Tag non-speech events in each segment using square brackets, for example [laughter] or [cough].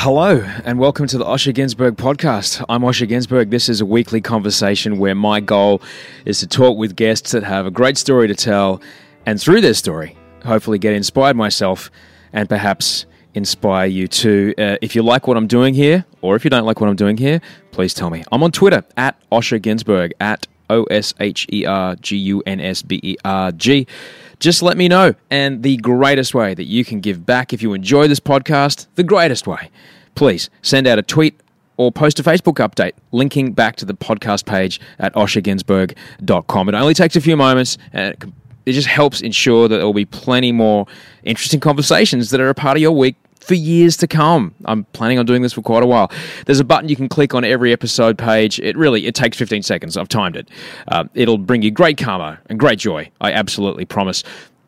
Hello, and welcome to the Osher Günsberg podcast. I'm Osher Günsberg. This is a weekly conversation where my goal is to talk with guests that have a great story to tell, and through their story, hopefully get inspired myself and perhaps inspire you too. Uh, if you like what I'm doing here, or if you don't like what I'm doing here, please tell me. I'm on Twitter at Osher Günsberg, at O S H E R G U N S B E R G just let me know. And the greatest way that you can give back if you enjoy this podcast, the greatest way, please send out a tweet or post a Facebook update linking back to the podcast page at oshergunsberg.com. It only takes a few moments and it just helps ensure that there will be plenty more interesting conversations that are a part of your week for years to come. I'm planning on doing this for quite a while. There's a button you can click on every episode page. It really it takes 15 seconds. I've timed it. Uh, it'll bring you great karma and great joy. I absolutely promise.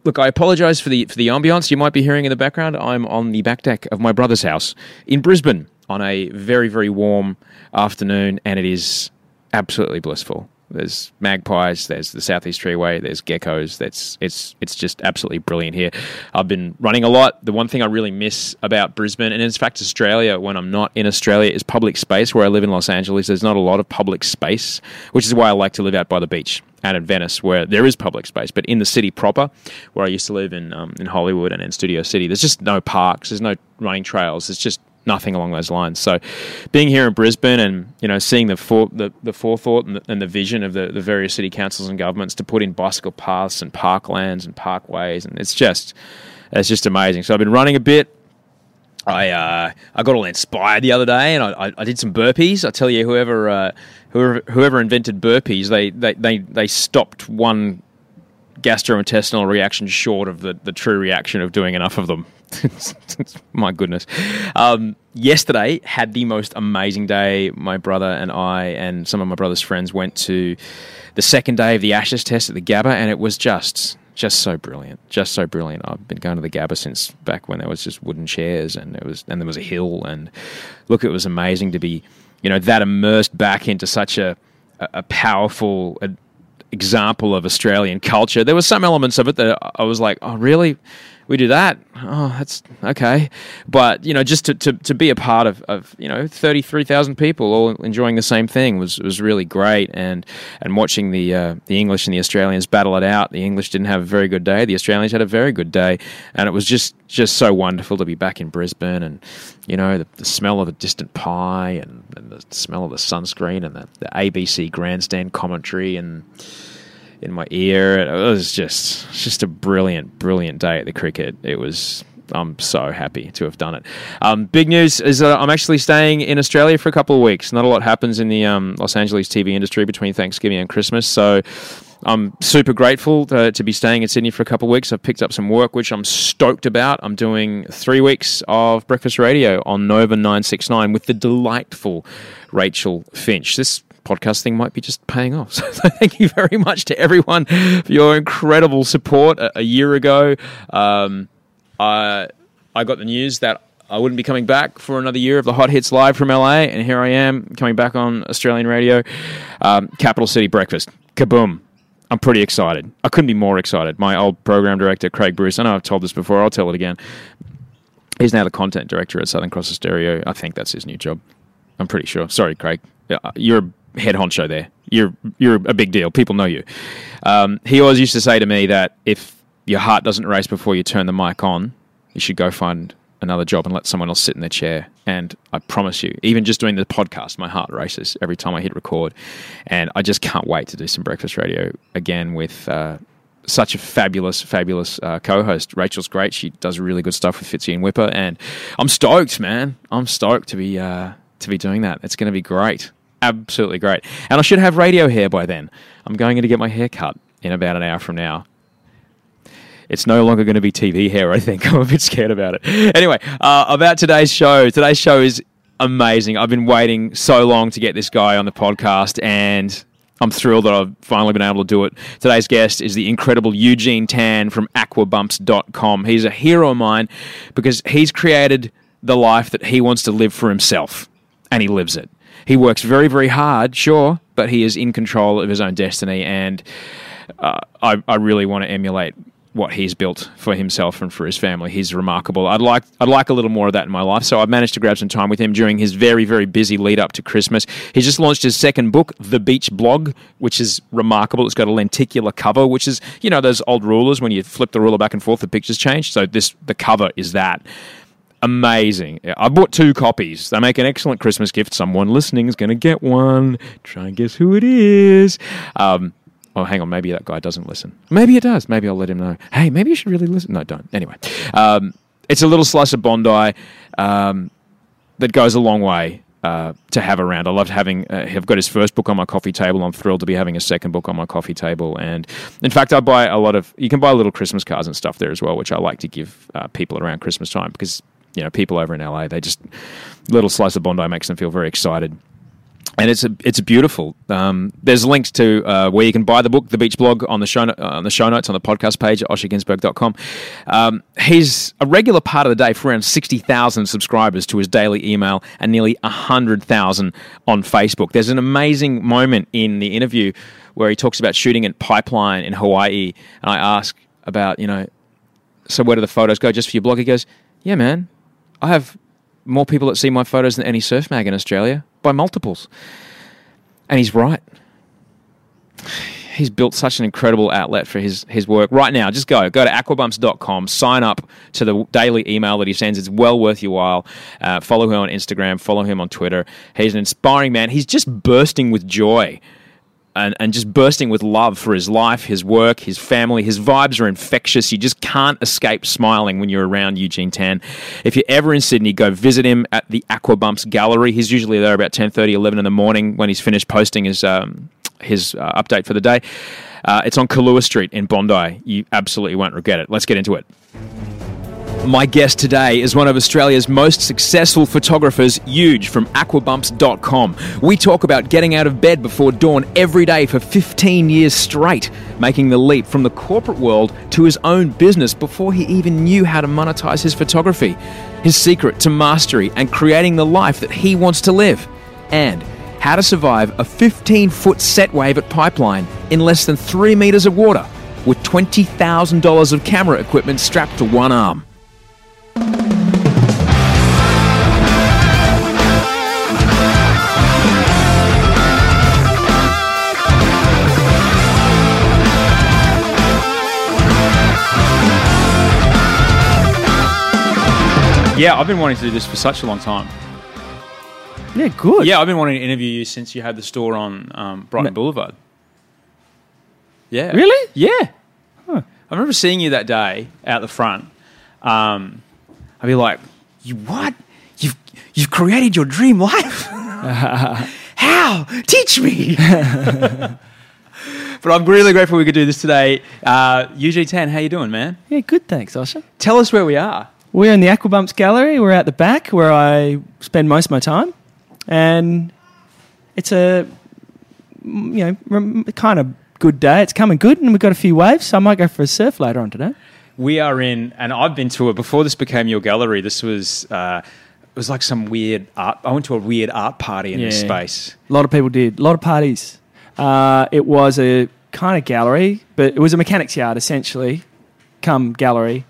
Look, I apologise for the for the ambience you might be hearing in the background. I'm on the back deck of my brother's house in Brisbane on a very very warm afternoon, and it is absolutely blissful. There's magpies. There's the Southeast Freeway. There's geckos. That's it's it's just absolutely brilliant here. I've been running a lot. The one thing I really miss about Brisbane, and in fact Australia, when I'm not in Australia, is public space. Where I live in Los Angeles, there's not a lot of public space, which is why I like to live out by the beach and in Venice, where there is public space. But in the city proper, where I used to live in um, in Hollywood and in Studio City, there's just no parks. There's no running trails. It's just nothing along those lines. So, being here in Brisbane and you know seeing the for, the, the forethought and the, and the vision of the, the various city councils and governments to put in bicycle paths and parklands and parkways, and it's just it's just amazing. So I've been running a bit. I uh, I got all inspired the other day, and I, I, did some burpees. I tell you, whoever uh, whoever whoever invented burpees, they, they, they, they stopped one gastrointestinal reaction short of the, the true reaction of doing enough of them. [laughs] My goodness. Um, yesterday had the most amazing day. My brother and I and some of my brother's friends went to the second day of the Ashes test at the Gabba, and it was just just so brilliant, just so brilliant. I've been going to the Gabba since back when there was just wooden chairs, and there was and there was a hill, and look, it was amazing to be, you know, that immersed back into such a a powerful example of Australian culture. There were some elements of it that I was like, oh, really? We do that. Oh, that's okay. But, you know, just to, to, to be a part of, of, you know, 33,000 people all enjoying the same thing was, was really great. And, and watching the, uh, the English and the Australians battle it out. The English didn't have a very good day. The Australians had a very good day. And it was just, just so wonderful to be back in Brisbane and, you know, the, the smell of a distant pie and, and the smell of the sunscreen and the, the ABC grandstand commentary and, in my ear. It was just just a brilliant, brilliant day at the cricket. It was. I'm so happy to have done it. Um, big news is that I'm actually staying in Australia for a couple of weeks. Not a lot happens in the um, Los Angeles TV industry between Thanksgiving and Christmas, so I'm super grateful to, to, be staying in Sydney for a couple of weeks. I've picked up some work, which I'm stoked about. I'm doing three weeks of breakfast radio on Nova 969 with the delightful Rachel Finch. This podcast thing might be just paying off. [laughs] So thank you very much to everyone for your incredible support. A, a year ago, um, I I got the news that I wouldn't be coming back for another year of the Hot Hits Live from LA, and here I am coming back on Australian radio. Um, Capital City Breakfast, kaboom! I'm pretty excited. I couldn't be more excited. My old program director, Craig Bruce, I know I've told this before, I'll tell it again. He's now the content director at Southern Cross Austereo. I think that's his new job. I'm pretty sure. Sorry, Craig. You're head honcho there. You're you're a big deal. People know you. Um, he always used to say to me that if your heart doesn't race before you turn the mic on, you should go find another job and let someone else sit in their chair. And I promise you, even just doing the podcast, my heart races every time I hit record. And I just can't wait to do some breakfast radio again with uh, such a fabulous, fabulous uh, co-host. Rachel's great. She does really good stuff with Fitzy and Wippa, and I'm stoked, man. I'm stoked to be uh, to be doing that. It's going to be great, absolutely great. And I should have radio hair by then. I'm going in to get my hair cut in about an hour from now. It's no longer going to be TV hair, I think. [laughs] I'm a bit scared about it. Anyway, uh, about today's show. Today's show is amazing. I've been waiting so long to get this guy on the podcast, and I'm thrilled that I've finally been able to do it. Today's guest is the incredible Eugene Tan from aquabumps.com. He's a hero of mine because he's created the life that he wants to live for himself, and he lives it. He works very, very hard, sure, but he is in control of his own destiny, and uh, I, I really want to emulate what he's built for himself and for his family. He's remarkable. I'd like I'd like a little more of that in my life. So I've managed to grab some time with him during his very very busy lead up to Christmas. He's just launched his second book, The Beach Blog, which is remarkable. It's got a lenticular cover, which is you know those old rulers when you flip the ruler back and forth, the pictures change. So this the cover is that. Amazing. I bought two copies. They make an excellent Christmas gift. Someone listening is going to get one. Try and guess who it is. Um, Oh, hang on. Maybe that guy doesn't listen. Maybe it does. Maybe I'll let him know. Hey, maybe you should really listen. No, don't. Anyway, um, it's a little slice of Bondi um, that goes a long way uh, to have around. I loved having. Uh, I've got his first book on my coffee table. I'm thrilled to be having a second book on my coffee table. And in fact, I buy a lot of. You can buy little Christmas cards and stuff there as well, which I like to give uh, people around Christmas time because you know people over in LA they just little slice of Bondi makes them feel very excited and it's a it's beautiful. Um, there's links to uh, where you can buy the book, the Beach Blog, on the show uh, on the show notes on the podcast page at oshergunsberg.com. Um, he's a regular part of the day for around sixty thousand subscribers to his daily email and nearly hundred thousand on Facebook. There's an amazing moment in the interview where he talks about shooting at Pipeline in Hawaii, and I ask about you know, so where do the photos go? Just for your blog? He goes, yeah, man, I have more people that see my photos than any surf mag in Australia by multiples. And he's right. He's built such an incredible outlet for his, his work. Right now, just go. Go to aquabumps.com, sign up to the daily email that he sends. It's well worth your while. Uh, follow him on Instagram, follow him on Twitter. He's an inspiring man. He's just bursting with joy and, and just bursting with love for his life, his work, his family. His vibes are infectious. You just can't escape smiling when you're around Eugene Tan. If you're ever in Sydney, go visit him at the Aquabumps Gallery. He's usually there about 10.30, 11 in the morning when he's finished posting his, um, his uh, update for the day. Uh, it's on Curlewis Street in Bondi. You absolutely won't regret it. Let's get into it. My guest today is one of Australia's most successful photographers, Huge from aquabumps.com. We talk about getting out of bed before dawn every day for 15 years straight, making the leap from the corporate world to his own business before he even knew how to monetize his photography, his secret to mastery and creating the life that he wants to live, and how to survive a 15 foot set wave at Pipeline in less than 3 meters of water with $20,000 of camera equipment strapped to one arm. Yeah, I've been wanting to do this for such a long time. Yeah, good. Yeah, I've been wanting to interview you since you had the store on um, Brighton No. Boulevard. Yeah. Really? Yeah. I remember seeing you that day out the front. Um, I'd be like, "You what? You've you've created your dream life? [laughs] How? Teach me." [laughs] but I'm really grateful we could do this today. Uh, Eugene Tan, how you doing, man? Yeah, good. Thanks, Osher. Tell us where we are. We're in the Aquabumps Gallery. We're out the back where I spend most of my time, and it's a mm, you know rem- kind of good day. It's coming good, and we've got a few waves, so I might go for a surf later on today. We are in, and I've been to it before. This became your gallery. This was uh, it was like some weird art. I went to a weird art party in this Yeah. space. A lot of people did. A lot of parties. Uh, it was a kind of gallery, but it was a mechanics yard essentially, come gallery.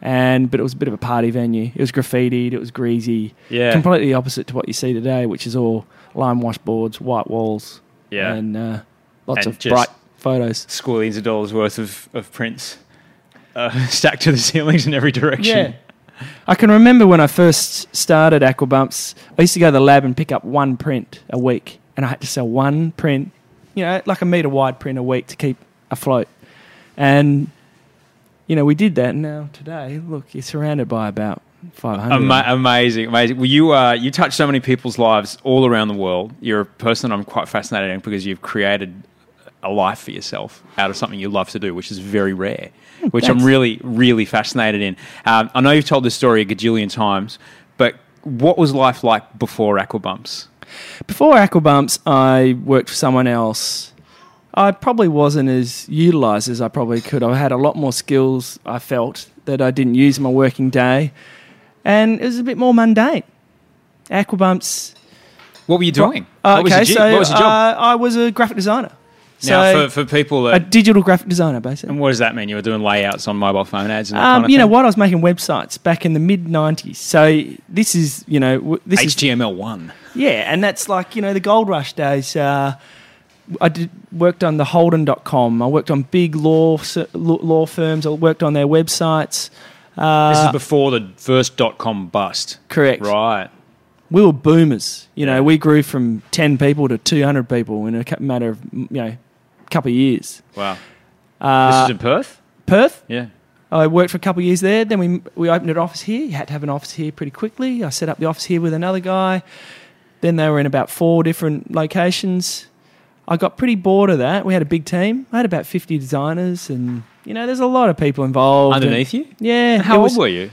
And but it was a bit of a party venue. It was graffitied, it was greasy. Yeah. Completely opposite to what you see today, which is all lime washboards, white walls, Yeah. and uh, lots And of bright photos. Squillions of dollars worth of, of prints uh, [laughs] stacked to the ceilings in every direction. Yeah. I can remember when I first started Aquabumps, I used to go to the lab and pick up one print a week, and I had to sell one print, you know, like a meter wide print a week to keep afloat. And you know, we did that. And now today, look, you're surrounded by about 500. Ama- amazing, amazing. Well, you uh, you touch so many people's lives all around the world. You're a person I'm quite fascinated in because you've created a life for yourself out of something you love to do, which is very rare. Which I'm really, really fascinated in. Um, I know you've told this story a gajillion times, but what was life like before Aquabumps? Before Aquabumps, I worked for someone else. I probably wasn't as utilised as I probably could. I had a lot more skills, I felt, that I didn't use in my working day. And it was a bit more mundane. Aquabumps. What were you doing? Uh, what, was okay, your, so was? Uh, I was a graphic designer. now, for, for people a digital graphic designer, basically. and what does that mean? You were doing layouts on mobile phone ads and that Um, kind of you know thing? what? I was making websites back in the mid '90s. So this is, you know, this is HTML1. Yeah, and that's like, you know, the gold rush days. Uh, I did, worked on the Holden.com. I worked on big law law firms. I worked on their websites. Uh, This is before the first dot com bust. correct. Right. We were boomers. You know, Yeah. we grew from 10 people to 200 people in a matter of, you know, couple of years. Wow. this Uh, is in Perth? Perth, Yeah. I worked for a couple of years there. Then we we opened an office here. You had to have an office here pretty quickly. I set up the office here with another guy. Then they were in about four different locations. I got pretty bored of that. We had a big team. I had about fifty designers, and you know, there's a lot of people involved. Underneath you? And- yeah. How it old were you?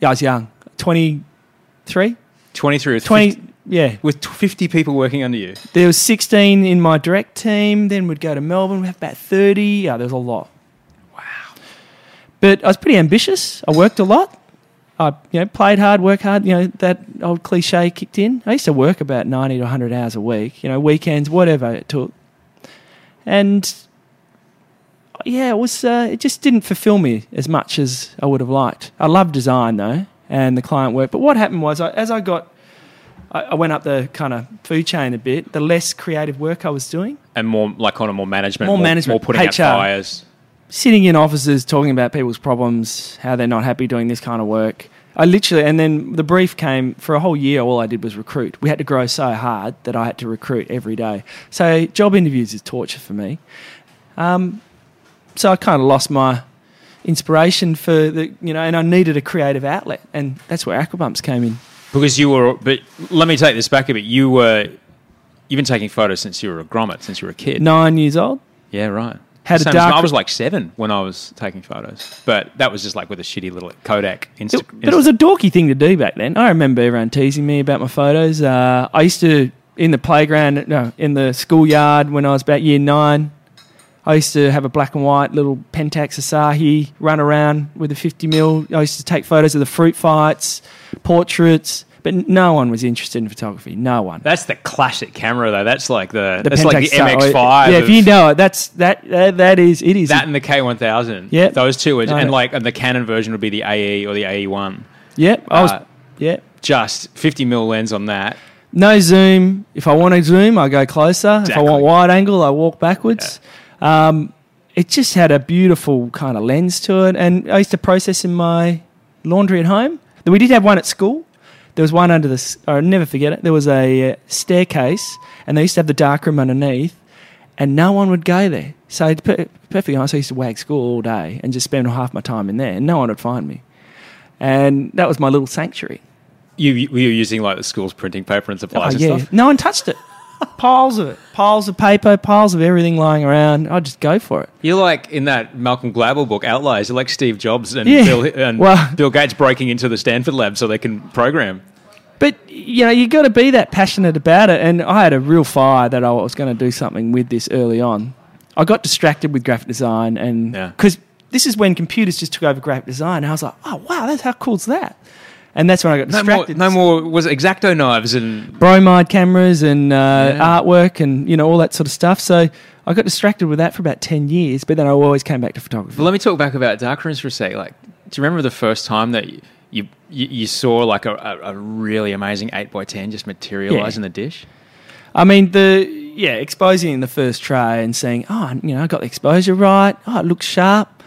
Yeah, I was young. Twenty three. 23 with 20 50, yeah. with 50 people working under you. There was 16 in my direct team. Then we'd go to Melbourne. We have about 30. Yeah, there was a lot. Wow. But I was pretty ambitious. I worked a lot. I you know played hard, work hard. You know that old cliche kicked in. I used to work about 90 to 100 hours a week. You know weekends, whatever it took. And yeah, it was. Uh, it just didn't fulfil me as much as I would have liked. I love design though, and the client work. But what happened was, I, as I got I, I went up the kind of food chain a bit. The less creative work I was doing, And more, like, kind of more management. More management, More putting out fires. Sitting in offices talking about people's problems, how they're not happy doing this kind of work. I literally, and then the brief came for a whole year. All I did was recruit. We had to grow so hard that I had to recruit every day. So job interviews is torture for me. Um, so I kind of lost my inspiration for the, you know, and I needed a creative outlet, and that's where Aquabumps came in. Because you were, but let me take this back a bit. You were, you've been taking photos since you were a grommet, since you were a kid. Nine years old. Yeah, right. Had Same as dark-. I was like seven when I was taking photos, but that was just like with a shitty little Kodak Insta. It- but it was a dorky thing to do back then. I remember everyone teasing me about my photos. Uh, I used to in the playground, no, in the schoolyard when I was about year nine. I used to have a black and white little Pentax Asahi run around with a 50 mil. I used to take photos of the fruit fights, portraits, but no one was interested in photography. No one. That's the classic camera, though. That's like the, The that's like the Pentax MX5. Yeah, if you know it, that's that. That, that is it is. that and the K1000. Yeah. those two, and, Got and like and the Canon version would be the AE or the AE1. yep. I was. Uh, yep. Just 50 mil lens on that. No zoom. If I want to zoom, I go closer. If I want wide angle, I walk backwards. Um, it just had a beautiful kind of lens to it, and I used to process in my laundry at home. We did have one at school. There was one under the. i'll never forget it. There was a uh, staircase, and they used to have the dark room underneath, and no one would go there. So, perfectly honest, I used to wag school all day and just spend half my time in there, and no one would find me. And that was my little sanctuary. You, you were using like the school's printing paper and supplies Oh, and yeah. stuff. No one touched it. Piles of it. Piles of paper, piles of everything lying around. I'd just go for it. You're like in that Malcolm Gladwell book, Outliers. You're like Steve Jobs and, Yeah. Bill, and Well- Bill Gates breaking into the Stanford lab so they can program. But, you know, you got to be that passionate about it. And I had a real fire that I was going to do something with this early on. I got distracted with graphic design and Yeah. because this is when computers just took over graphic design. And I was like, oh, wow, that's how cool's that? And that's when I got No more, distracted. no more was it X-Acto knives and bromide cameras and uh, Yeah. artwork and you know all that sort of stuff. So I got distracted with that for about ten years, but then I always came back to photography. But let me talk back about darkrooms for a sec. Like, do you remember the first time that you you, you, saw like a, a, really amazing eight x ten just materialize Yeah. in the dish? I mean, the yeah, exposing in the first tray and saying, oh, you know, I got the exposure right. Oh, it looks sharp,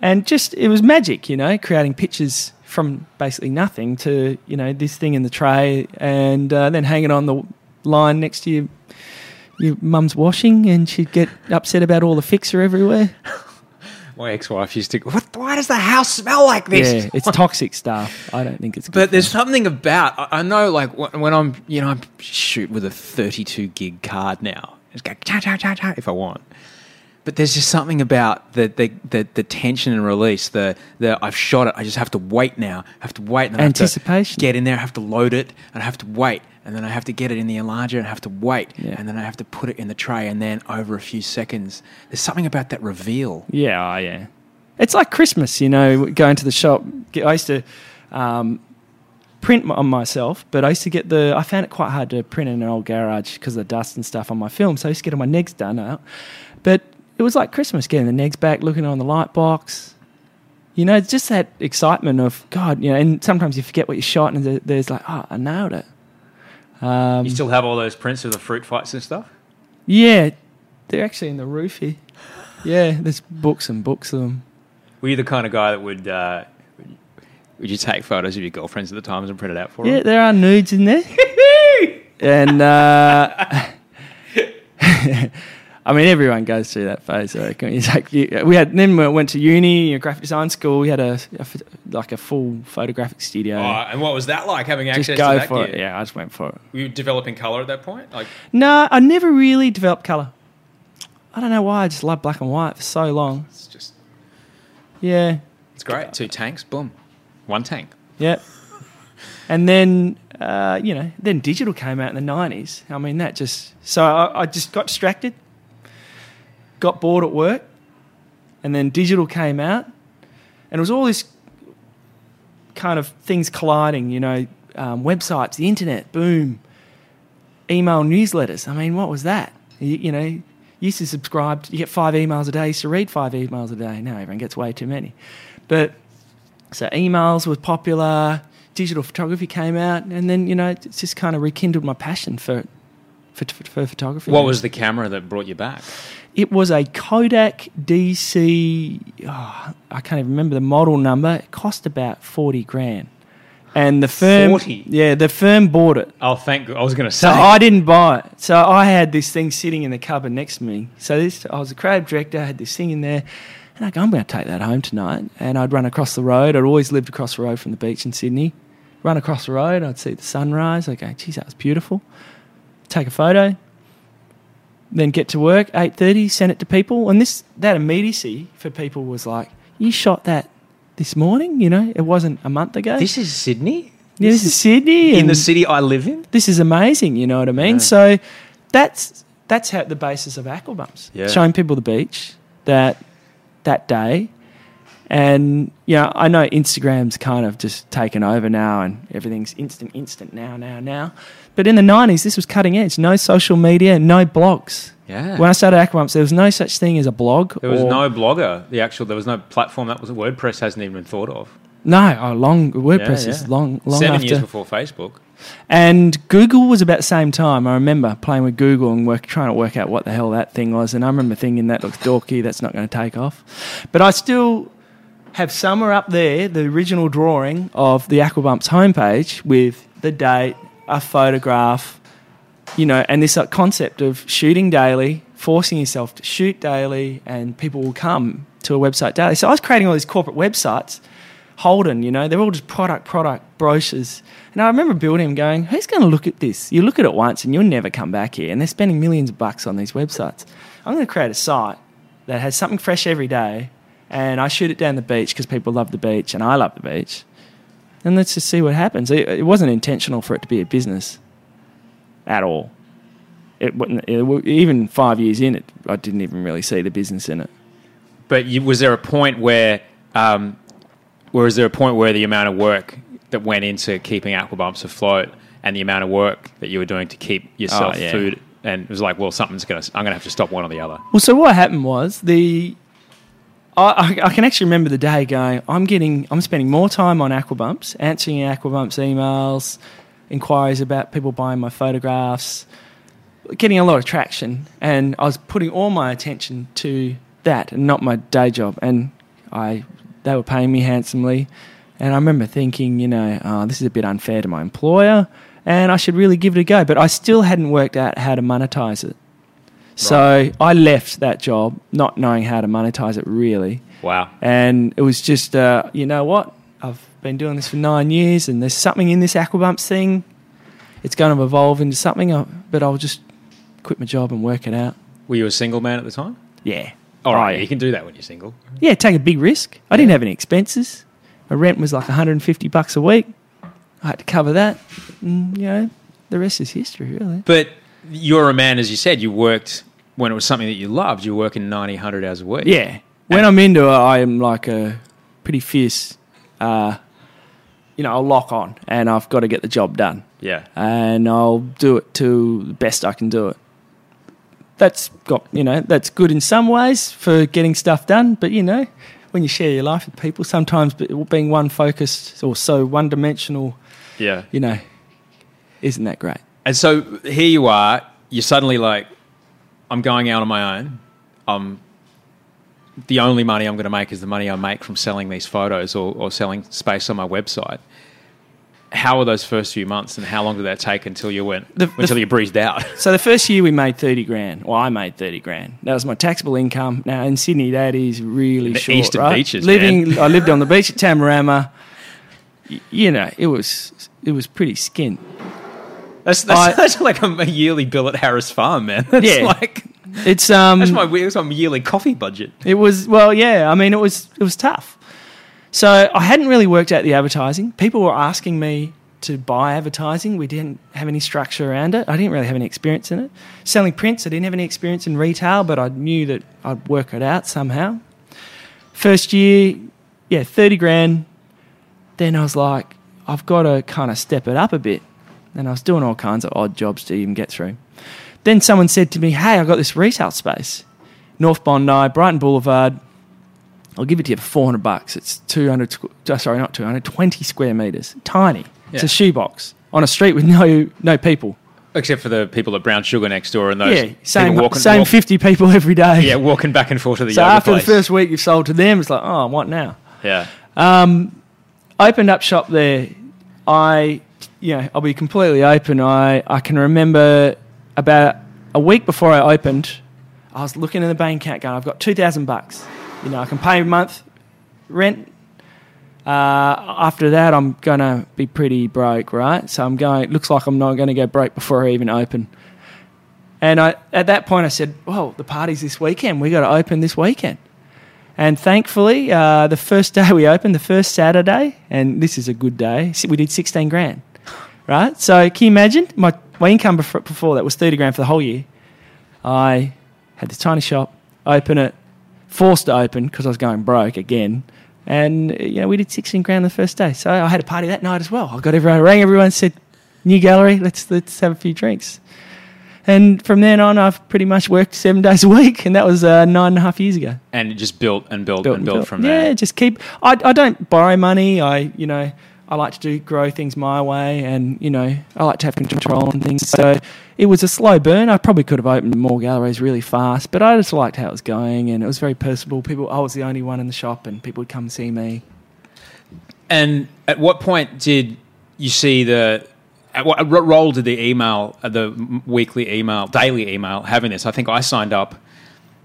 and just it was magic, you know, creating pictures from basically nothing to you know this thing in the tray, and uh, then it on the line next to your your mum's washing, and she'd get upset about all the fixer everywhere. [laughs] My ex-wife used to. go, What? Why does the house smell like this? Yeah, it's [laughs] toxic stuff. I don't think it's. Good But there's something about I I know, like wh- when I'm, you know, I shoot with a 32 gig card now. Just go cha cha cha cha if I want. But there's just something about the the, the, the tension and release. The the I've shot it. I just have to wait now. I have to wait. And then I have to Anticipation. get in there. I have to load it, and I have to wait, and then I have to get it in the enlarger, and I have to wait, Yeah. and then I have to put it in the tray, and then over a few seconds, there's something about that reveal. Yeah, oh, yeah. It's like Christmas, you know, going to the shop. I used to um, print on myself, but I used to get the. I found it quite hard to print in an old garage because of the dust and stuff on my film. So I used to get all my negs done out. But it was like Christmas, getting the negs back, looking on the light box. You know, it's just that excitement of God. You know, and sometimes you forget what you shot, and there's like, oh, I nailed it. Um, You still have all those prints of the fruit fights and stuff. yeah, they're actually in the roof here. Yeah, there's books and books of them. Were you the kind of guy that would uh, would you take photos of your girlfriends at the times and print it out for Yeah, them? Yeah, there are nudes in there. [laughs] and uh, [laughs] I mean, everyone goes through that phase. I reckon. It's like you, we had then we went to uni, you know, graphic design school. We had a, a like a full photographic studio. Oh, and what was that like having just access go to that for gear? it. Yeah, I just went for it. Were you developing color at that point? Like, No, I never really developed color. I don't know why. I just loved black and white for so long. it's just Yeah, it's great. Two tanks, boom, one tank. Yep. And then, uh, you know, then digital came out in the nineties. I mean, that just so I, I just got distracted, got bored at work, and then digital came out, and it was all this kind of things colliding. You know, um, websites, the internet, boom, email newsletters. I mean, what was that? You, you know, you used to subscribe. You get five emails a day. You used to read five emails a day. Now everyone gets way too many, but so emails was popular, digital photography came out, and then you know it's just kind of rekindled my passion for for, for photography. What was the camera that brought you back? It was a Kodak DC. Oh, ah, I can't even remember the model number. It cost about forty grand, and the firm 40? yeah the firm bought it. Oh, thank. God! I was going to say. So. I didn't buy it. So I had this thing sitting in the cupboard next to me. So this, I was a creative director. I had this thing in there, and I go, I'm going to take that home tonight. And I'd run across the road. I'd always lived across the road from the beach in Sydney. Run across the road. I'd see the sunrise. I go, geez, that was beautiful. Take a photo. Then get to work. Eight thirty. Send it to people. And this that immediacy for people was like, you shot that this morning. You know, it wasn't a month ago. this is Sydney. yeah, this is Sydney in the city I live in. this is amazing. You know what I mean? Yeah. So that's that's how the basis of Aquabumps. Yeah. Showing people the beach that that day. And you know, I know Instagram's kind of just taken over now and everything's instant, instant now, now, now. But in the nineties this was cutting edge. No social media, no blogs. Yeah. When I started Aquabumps, there was no such thing as a blog. there was no blogger. The actual there was no platform that was WordPress hasn't even been thought of. No, oh, long WordPress Yeah, is long long Seven after years before Facebook. And Google was about the same time. I remember playing with Google and work, trying to work out what the hell that thing was. And I remember thinking that looks dorky. That's not going to take off. But I still have somewhere up there the original drawing of the Aquabumps homepage with the date, a photograph, you know, and this uh, concept of shooting daily, forcing yourself to shoot daily, and people will come to a website daily. So I was creating all these corporate websites. Holden, you know, they're all just product, product brochures. And I remember building them going, who's going to look at this? You look at it once and you'll never come back here. And they're spending millions of bucks on these websites. I'm going to create a site that has something fresh every day. And I shoot it down the beach because people love the beach and I love the beach. And let's just see what happens. It, it wasn't intentional for it to be a business at all. It, wasn't- it, even five years in it, I didn't even really see the business in it. But you, was there a point where, um, or is there a point where the amount of work that went into keeping Aquabumps afloat and the amount of work that you were doing to keep yourself Oh, yeah. food. And it was like, well, something's gonna. I'm gonna have to stop one or the other. Well, so what happened was the. I, I, can actually remember the day going. I'm getting. I'm spending more time on Aquabumps, answering Aquabumps emails, inquiries about people buying my photographs, getting a lot of traction, and I was putting all my attention to that and not my day job. And I, they were paying me handsomely, and I remember thinking, you know, oh, this is a bit unfair to my employer, and I should really give it a go. But I still hadn't worked out how to monetize it. So I left that job not knowing how to monetize it really. Wow. And it was just, uh, you know what? I've been doing this for nine years and there's something in this Aquabumps thing. It's going to evolve into something, uh, but I'll just quit my job and work it out. Were you a single man at the time? Yeah. All right, Oh, you can do that when you're single. Yeah, take a big risk. I didn't have any expenses. My rent was like 150 bucks a week. I had to cover that. And, you know, the rest is history, really. But you're a man, as you said. You worked when it was something that you loved. You were working 90, 100 hours a week. Yeah. When I'm into it, I am like a pretty fierce, uh, you know, I'll lock on and I've got to get the job done. Yeah. And I'll do it to the best I can do it. That's got, you know, that's good in some ways for getting stuff done. But, you know, when you share your life with people, sometimes being one focused or so one dimensional, Yeah. you know, isn't that great? And so here you are. You're suddenly like, I'm going out on my own. Um, the only money I'm going to make is the money I make from selling these photos or, or selling space on my website. How were those first few months, and how long did that take until you went The- the- until you breezed out? [laughs] So the first year we made thirty grand. Well, I made thirty grand. That was my taxable income. Now in Sydney, that is really The short. eastern right? beaches, Living, man. I lived on the [laughs] beach at Tamarama. You know, it was it was pretty skint. That's that's, I- that's like a, yearly bill at Harris Farm, man. [laughs] That's Yeah. like It's um, that's my that's my yearly coffee budget. It was well, yeah. I mean, it was it was tough. So I hadn't really worked out the advertising. People were asking me to buy advertising. We didn't have any structure around it. I didn't really have any experience in it. Selling prints, I didn't have any experience in retail, but I knew that I'd work it out somehow. First year, yeah, thirty grand. Then I was like, I've got to kind of step it up a bit. And I was doing all kinds of odd jobs to even get through. Then someone said to me, Hey, I've got this retail space. North Bondi, Brighton Boulevard. I'll give it to you for 400 bucks. It's 200, uh, sorry, not 200, 20 square meters. Tiny. It's Yeah. a shoebox on a street with no no people. Except for the people at Brown Sugar next door and those yeah, same, walking, same walk- 50 people every day. yeah, walking back and forth to the [laughs] so after place. the first week you've sold to them, it's like, oh, what now? yeah, opened up shop there. I, know, I'll be completely open. I, I can remember about a week before I opened, I was looking in the bank account going, I've got 2,000 bucks. You know, I can pay a month rent. Uh, after that, I'm going to be pretty broke, right? So I'm going, looks like I'm not going to go broke before I even open. And I, at that point, I said, well, the party's this weekend. we got to open this weekend. And thankfully, uh, the first [laughs] day we opened, the first Saturday, and this is a good day, we did 16 grand. Right? So can you imagine? My, my income before, before that was 30 grand for the whole year. I had this tiny shop, open it, forced to open because I was going broke again. And, you know, we did 16 grand the first day. So I had a party that night as well. I got everyone, I rang everyone, said, new gallery, let's, let's have a few drinks. And from then on, I've pretty much worked seven [laughs] days a week, and that was uh, nine and a half years ago and just built and built, built and built built. from there. yeah, just keep. I, I don't borrow money. I you know I like to do grow things my way, and you know I like to have control on things. So it was a slow burn. I probably could have opened more galleries really fast, but I just liked how it was going, and it was very personable. People, I was the only one in the shop, and people would come see me. And at what point did you see the? At what role did the email, uh, the weekly email, daily email, having this? I think I signed up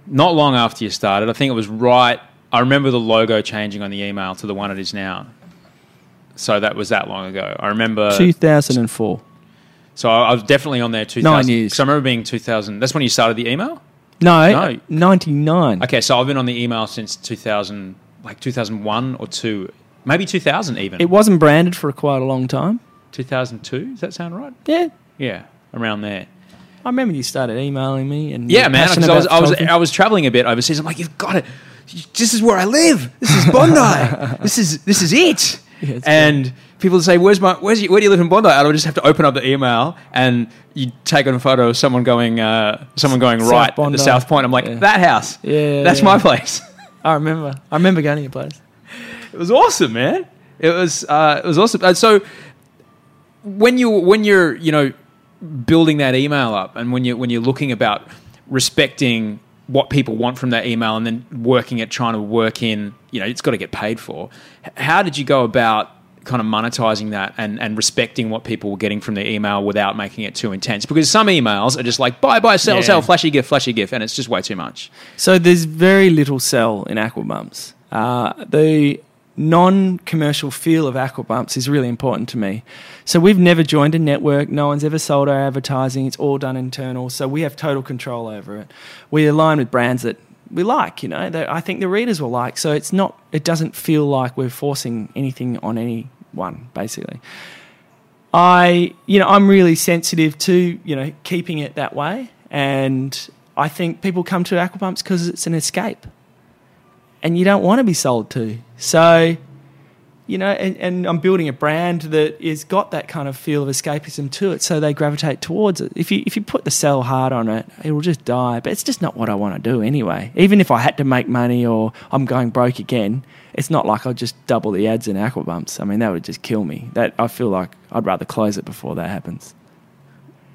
not long after you started. I think it was right. I remember the logo changing on the email to the one it is now. So that was that long ago. I remember. Two thousand and four. So I I was definitely on there. 2000, Nine years. So I remember being 2000. That's when you started the email. No, No. ninety nine. Okay, so I've been on the email since 2000, like 2001 or two, maybe 2000 even. It wasn't branded for quite a long time. 2002. Does that sound right? Yeah, Yeah, around there. I remember you started emailing me, and Yeah, man. passionate I was, about I was, photography. I was traveling a bit overseas. I'm like, you've got it. This is where I live. This is Bondi. [laughs] this is this is it. Yeah, and people would say, "Where's my? Where's you, where do you live in Bondi?" And I would just have to open up the email, and you take on a photo of someone going, uh, someone going South right at Bondi. the South Point. I'm like, Yeah. that house. Yeah, that's yeah. my place. [laughs] I remember. I remember going to your place. It was awesome, man. It was uh, it was awesome. So when you when you're you know building that email up, and when you when you're looking about respecting what people want from that email, and then working at trying to work in, you know, it's got to get paid for. How did you go about kind of monetizing that and, and respecting what people were getting from the email without making it too intense? Because some emails are just like buy, buy, sell, Yeah. sell, flashy gift, flashy gift, and it's just way too much. So there's very little sell in aquabumps. Uh, the non-commercial feel of aquabumps is really important to me. So we've never joined a network. No one's ever sold our advertising. It's all done internal. So we have total control over it. We align with brands that we like. You know, that I think the readers will like. So it's not. It doesn't feel like we're forcing anything on anyone. Basically. I, you know, I'm really sensitive to, you know, keeping it that way. And I think people come to aquabumps because it's an escape. And you don't want to be sold to. So, you know, and, and I'm building a brand that is got that kind of feel of escapism to it, so they gravitate towards it. If you if you put the sell hard on it, it will just die. But it's just not what I want to do anyway. Even if I had to make money or I'm going broke again, it's not like I'll just double the ads in aquabumps. I mean, that would just kill me. That I feel like I'd rather close it before that happens.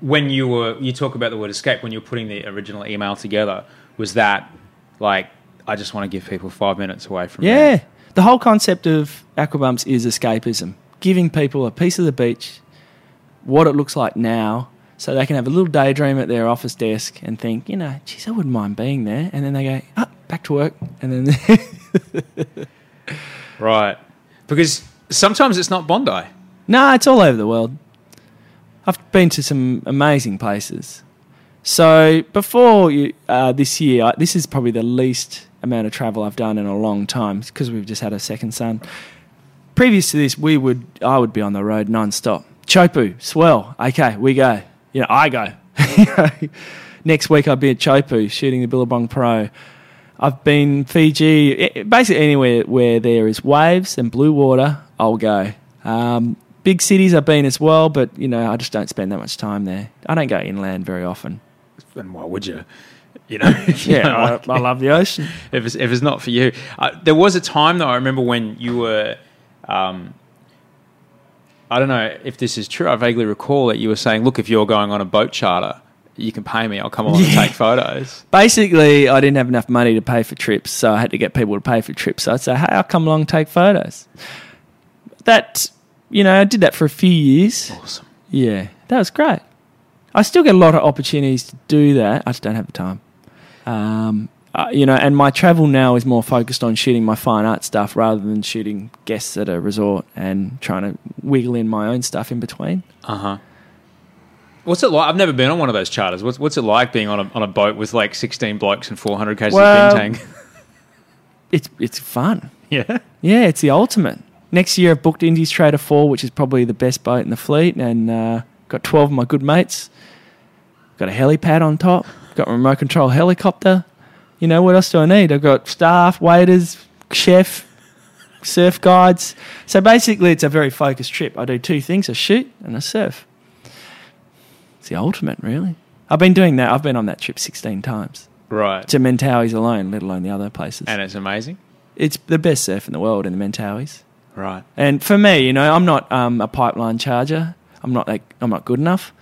when you were you talk about the word escape when you were putting the original email together was that like i just want to give people five minutes away from Yeah. there. The whole concept of aquabumps is escapism, giving people a piece of the beach, what it looks like now, so they can have a little daydream at their office desk and think, you know, geez, I wouldn't mind being there. And then they go, ah, back to work. And then, [laughs] right because sometimes it's not bondi no, it's all over the world. I've been to some amazing places. So before you, uh, this year, I, this is probably the least amount of travel I've done in a long time because we've just had a second son. Previous to this, we would I would be on the road non-stop. Chopu, swell. Okay, we go. You know, I go. [laughs] Next week I'll be at Chopu shooting the Billabong Pro. I've been Fiji, eh, basically anywhere where there is waves and blue water, I'll go. Um, big cities I've been as well, but you know I just don't spend that much time there. I don't go inland very often. and why would you you know [laughs] you Yeah, I, like I love the ocean. if it's, if it's not for you uh, there was a time though i remember when you were um, i don't know if this is true i vaguely recall that you were saying look if you're going on a boat charter you can pay me i'll come along and take photos [laughs] Basically, I didn't have enough money to pay for trips, so I had to get people to pay for trips. So I'd say, "Hey, I'll come along and take photos." That you know, I did that for a few years. awesome Yeah, that was great. I still get a lot of opportunities to do that. I just don't have the time. Um, uh, you know, and my travel now is more focused on shooting my fine art stuff rather than shooting guests at a resort and trying to wiggle in my own stuff in between. Uh-huh. What's it like? I've never been on one of those charters. What's what's it like being on a on a boat with like sixteen blokes and four hundred cases Well- of bintang? [laughs] It's it's fun. [laughs] yeah. Yeah, it's the ultimate. Next year, I've booked Indies Trader 4, which is probably the best boat in the fleet, and uh, got 12 of my good mates. Got a helipad on top, got a remote control helicopter. You know, what else do I need? I've got staff, waiters, chef, surf guides. So basically, it's a very focused trip. I do two things a shoot and a surf. It's the ultimate, really. I've been doing that. I've been on that trip 16 times Right. to Mentawais alone, let alone the other places. And it's amazing. it's the best surf in the world in the Mentawais. Right. And for me, you know, I'm not um, a pipeline charger. I'm not like, I'm not good enough.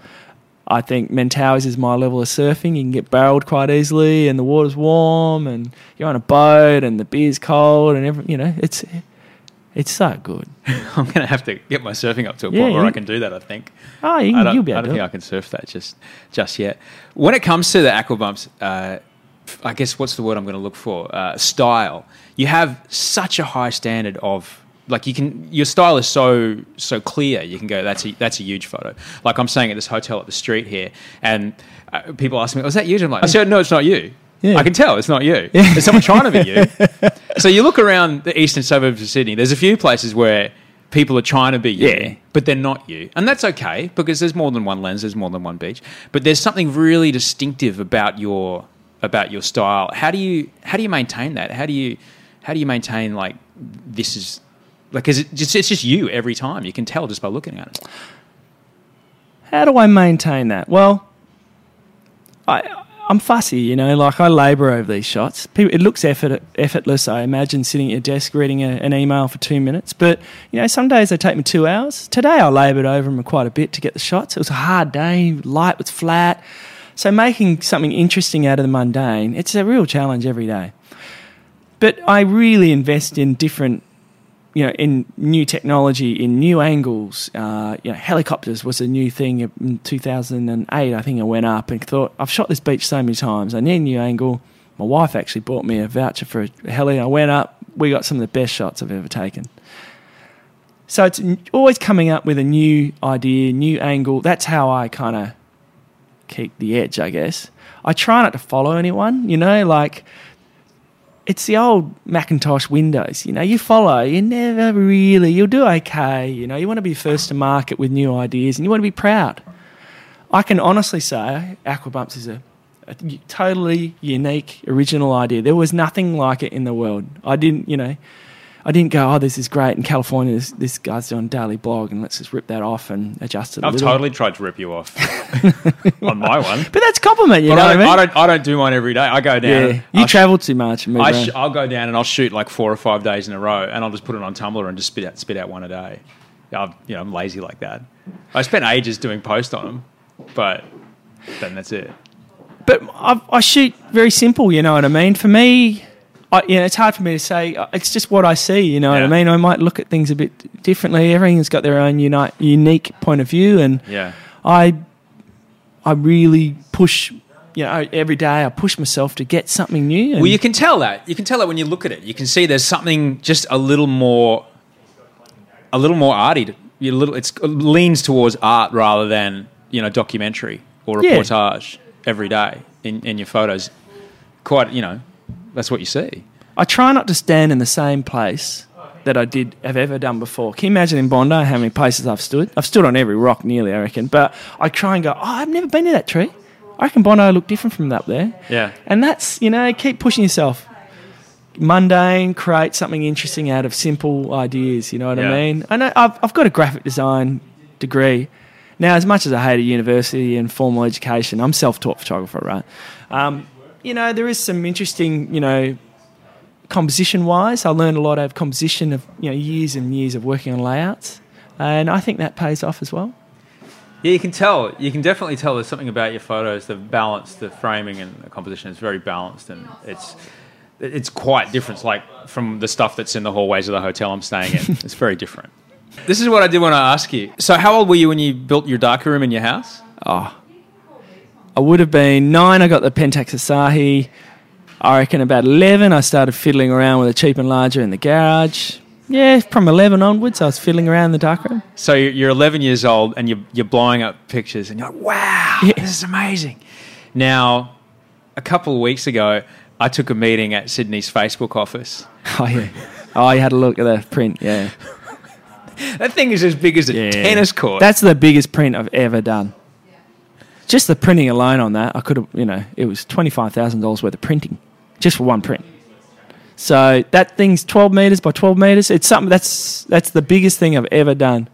I think Mentawais is my level of surfing. You can get barreled quite easily, and the water's warm, and you're on a boat, and the beer's cold, and every, you know, it's it's so good. [laughs] I'm going to have to get my surfing up to a Yeah, point where I can do that. I think. Oh, you I you'll be I don't think do I can surf that just just yet. When it comes to the aquabumps, uh, I guess what's the word I'm going to look for? Uh, style. You have such a high standard of like you can your style is so so clear. You can go that's a that's a huge photo. Like I'm saying at this hotel up the street here, and uh, people ask me, "Was that you?" I'm like, "I said no, it's not you." Yeah. I can tell it's not you. [laughs] There's someone trying to be you. [laughs] so you look around the eastern suburbs of Sydney. There's a few places where people are trying to be you, Yeah. but they're not you, and that's okay because there's more than one lens, there's more than one beach. But there's something really distinctive about your about your style. How do you how do you maintain that? How do you how do you maintain like this is Like, is it just, it's just you every time. You can tell just by looking at it. How do I maintain that? Well, I I'm fussy, you know. Like I labour over these shots. People, it looks effort, effortless. I imagine sitting at your desk reading a, an email for two minutes, but you know, some days they take me two hours. Today I laboured over them quite a bit to get the shots. It was a hard day. Light was flat, so making something interesting out of the mundane, it's a real challenge every day. But I really invest in different you know, in new technology, in new angles. Uh, you know, helicopters was a new thing in 2008. I think I went up and thought, I've shot this beach so many times. I need a new angle. My wife actually bought me a voucher for a heli. I went up. We got some of the best shots I've ever taken. So it's always coming up with a new idea, new angle. That's how I kind of keep the edge, I guess. I try not to follow anyone, you know, like it's the old Macintosh Windows. You know, you follow, you never really, you'll do okay. You know, you want to be first to market with new ideas and you want to be proud. I can honestly say Aquabumps is a, a totally unique, original idea. There was nothing like it in the world. I didn't, you know, I didn't go, oh, this is great. In California, this, this guy's doing daily blog, and let's just rip that off and adjust it. I've little. totally tried to rip you off [laughs] on my one. But that's compliment, you But know I what don't, I mean? I don't. I don't do mine every day. I go down. yeah, you I'll sh- travel too much. I around. sh- I'll go down and I'll shoot like four or five days in a row, and I'll just put it on Tumblr and just spit out spit out one a day. I'm, you know, I'm lazy like that. I spent ages doing post on them, but then that's it. but I, I shoot very simple. You know what I mean? For me, I, you know, it's hard for me to say. uh, It's just what I see. You know what I mean? I might look at things a bit differently. Everything's got their own uni- unique point of view, and Yeah. I, I really push. You know, every day I push myself to get something new. And Well, you can tell that. You can tell that when you look at it. You can see there's something just a little more, a little more arty. to- You little, it's, it leans towards art rather than you know documentary or Yeah. reportage every day in, in your photos. Quite, you know, that's what you see. I try not to stand in the same place that I did have ever done before. Can you imagine in Bondi how many places I've stood? I've stood on every rock nearly, I reckon. But I try and go, oh, I've never been to that tree. I reckon Bondi look different from up there. Yeah. And that's, you know, keep pushing yourself. Mundane, create something interesting out of simple ideas, you know what Yeah. I mean? I know I've, I've got a graphic design degree. Now, as much as I hate a university and formal education, I'm self-taught photographer, right? Um, you know, there is some interesting, you know, composition wise. I learned a lot of composition of, you know, years and years of working on layouts. And I think that pays off as well. Yeah, you can tell. You can definitely tell there's something about your photos. The balance, the framing, and the composition is very balanced, and it's it's quite different. Like from the stuff that's in the hallways of the hotel I'm staying in. it's very different. [laughs] This is what I did want to ask you. So, how old were you when you built your darker room in your house? Oh, I would have been nine. I got the Pentax Asahi. I reckon about 11, I started fiddling around with a cheap enlarger in the garage. Yeah, from 11 onwards, I was fiddling around in the darkroom. So you're you're 11 years old and you're, you're blowing up pictures and you're like, wow, Yeah. this is amazing. Now, a couple of weeks ago, I took a meeting at Sydney's Facebook office. [laughs] Oh, yeah. Oh, you had a look at the print, yeah. [laughs] That thing is as big as a yeah. tennis court. That's the biggest print I've ever done. Just the printing alone on that, I could have, you know, it was $25,000 worth of printing just for one print. So that thing's 12 meters by 12 meters. It's something that's that's the biggest thing I've ever done,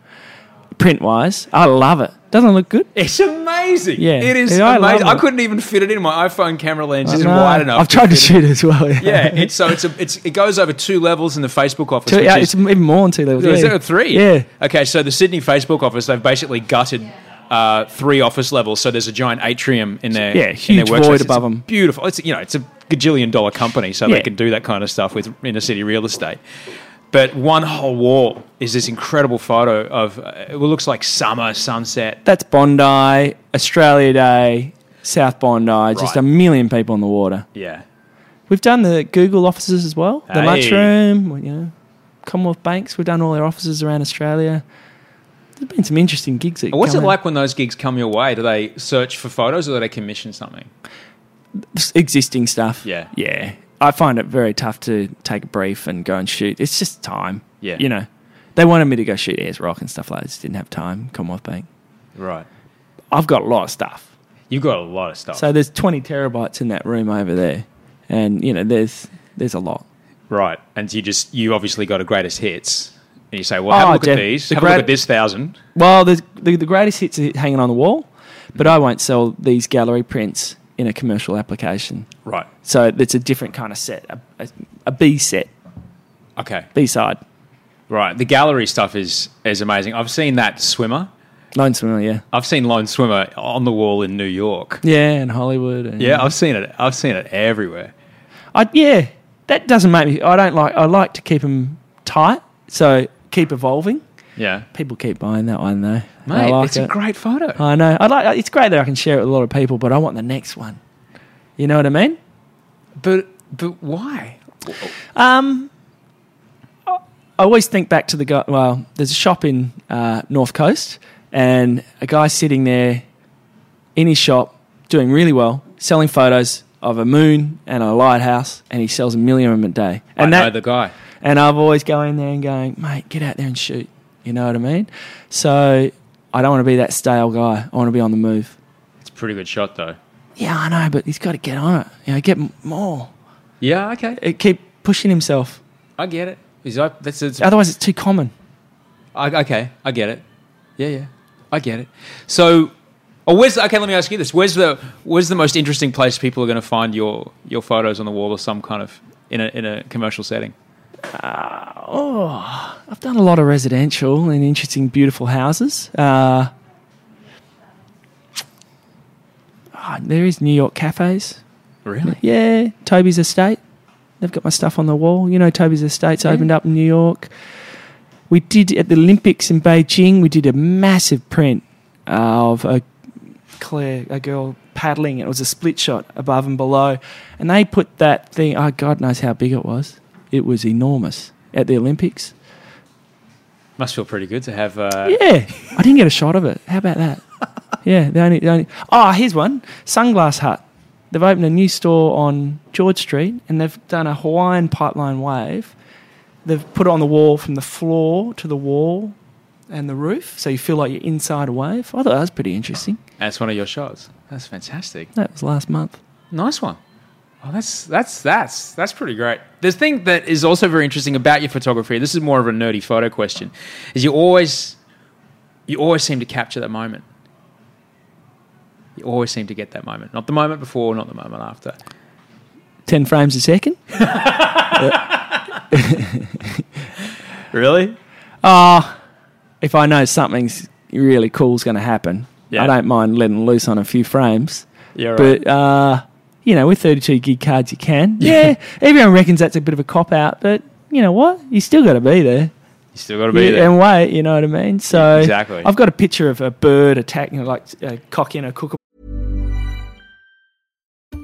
print wise. I love it. Doesn't it look good? It's amazing. Yeah. it is Yeah, I love amazing. I, it. couldn't even fit it in. My iPhone camera lens I isn't wide enough. I've tried to fit shoot it as well. it. Yeah, it's so it's a, it's it goes over two levels in the Facebook office. Two- which yeah, is, it's even more than two levels. is yeah. there three? Yeah. Okay, so the Sydney Facebook office, they've basically gutted uh, three office levels. So there's a giant atrium in their Yeah, in huge their workspace. void above 'em. Beautiful. It's you know it's a gajillion dollar company, so Yeah. they can do that kind of stuff with inner city real estate. But one whole wall is this incredible photo of uh, it looks like summer sunset. That's Bondi, Australia Day, South Bondi, just a million people on the water. Yeah. We've done the Google offices as well, the Hey. lunchroom, you know, Commonwealth Banks. We've done all their offices around Australia. There's been some interesting gigs. That What's it out. like when those gigs come your way? Do they search for photos or do they commission something? Existing stuff. Yeah. Yeah. I find it very tough to take a brief and go and shoot. It's just time. Yeah. You know, they wanted me to go shoot Ayers Rock and stuff like that. Just didn't have time. Commonwealth Bank. Right. I've got a lot of stuff. You've got a lot of stuff. So there's 20 terabytes in that room over there, and you know there's there's a lot. right. And you just you obviously got a greatest hits And you say, well, have Oh, a look at these. the Have a look at this thousand. Well, the, the the greatest hits are hanging on the wall, but I won't sell these gallery prints in a commercial application. Right. So it's a different kind of set, a, a, a B set, Okay. B side. Right. The gallery stuff is is amazing. I've seen that swimmer. Lone Swimmer, yeah, I've seen Lone Swimmer on the wall in New York. yeah, in Hollywood. And, Yeah, I've seen it. I've seen it everywhere. I, yeah, that doesn't make me. I don't like. I like to keep them tight, so keep evolving. Yeah. People keep buying that one though. Mate, like it's it. a great photo. I know. I like. It's great that I can share it with a lot of people, but I want the next one. You know what I mean? But but why? Um, I always think back to the guy. Well, there's a shop in uh, North Coast, and a guy sitting there in his shop doing really well, selling photos of a moon and a lighthouse, and he sells a million of them a day. And I that, know the guy. and I've always go in there and going, mate, get out there and shoot. You know what I mean? So I don't want to be that stale guy. I want to be on the move. It's a pretty good shot though. Yeah, I know, but he's got to get on it. You know, get more. Yeah. Okay. Uh, Keep pushing himself. I get it. Is that that's Otherwise, it's too common. I, okay. I get it. Yeah. Yeah. I get it. So. Oh, where's okay? Let me ask you this: Where's the where's the most interesting place people are going to find your your photos on the wall or some kind of in a in a commercial setting? Oh, I've done a lot of residential and interesting, beautiful houses. Uh, ah, there is New York cafes. Really? Yeah, Toby's Estate. They've got my stuff on the wall. You know, Toby's Estate's opened up in New York. We did at the Olympics in Beijing. We did a massive print of a Claire, a girl paddling. It was a split shot above and below, and they put that thing. Oh, God knows how big it was. It was enormous at the Olympics. Must feel pretty good to have. Uh, Yeah, I didn't get a shot of it. How about that? [laughs] yeah, the only, the only. Oh, here's one. Sunglass Hut. They've opened a new store on George Street, and they've done a Hawaiian pipeline wave. They've put it on the wall from the floor to the wall and the roof, so you feel like you're inside a wave. I thought that was pretty interesting. That's one of your shots. That's fantastic. That was last month. Nice one. Oh, that's that's that's that's pretty great. The thing that is also very interesting about your photography, this is more of a nerdy photo question, is you always you always seem to capture that moment. You always seem to get that moment. Not the moment before, not the moment after. 10 frames a second. [laughs] Really? Ah, if I know something's really cool's going to happen, Yeah. I don't mind letting loose on a few frames. Yeah, right. But uh, you know, with 32 gig cards, you can. Yeah, everyone reckons that's a bit of a cop out, but you know what? You still got to be there. you still got to be Yeah, there. and wait. You know what I mean? So Exactly. I've got a picture of a bird attacking, like a cock in a kookaburra.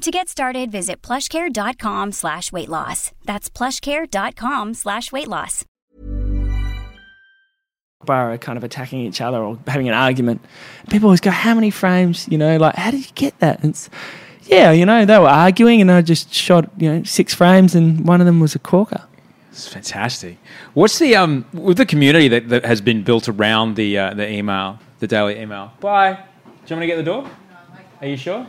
To get started, visit plushcare.com slash weight loss. That's plushcare.com slash weight loss. kind of attacking each other or having an argument. People always go, "How many frames?" You know, like, "How did you get that?" And it's, yeah, you know, they were arguing, and I just shot, you know, six frames, and one of them was a corker. It's fantastic. What's the um with the community that, that has been built around the uh, the email, the daily email? Bye. Do you want me to get the door? Are you sure?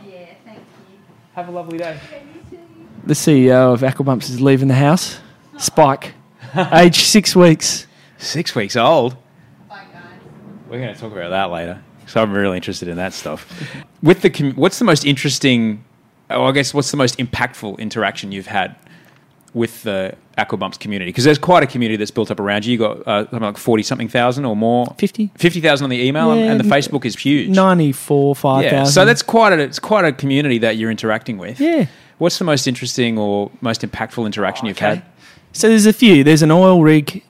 Yeah, thank you. Have a lovely day. The CEO of Aquabumps is leaving the house. Spike, [laughs] age six weeks. Six weeks old. We're going to talk about that later. So I'm really interested in that stuff. With the com- what's the most interesting? Oh, I guess what's the most impactful interaction you've had with the Aquabumps community? Because there's quite a community that's built up around you. You got uh, something like forty something thousand or more. 50. Fifty thousand on the email, and- Yeah, and the Facebook is huge. 94, 5,000. yeah, so that's quite a it's quite a community that you're interacting with. Yeah. What's the most interesting or most impactful interaction you've had? So there's a few. There's an oil rig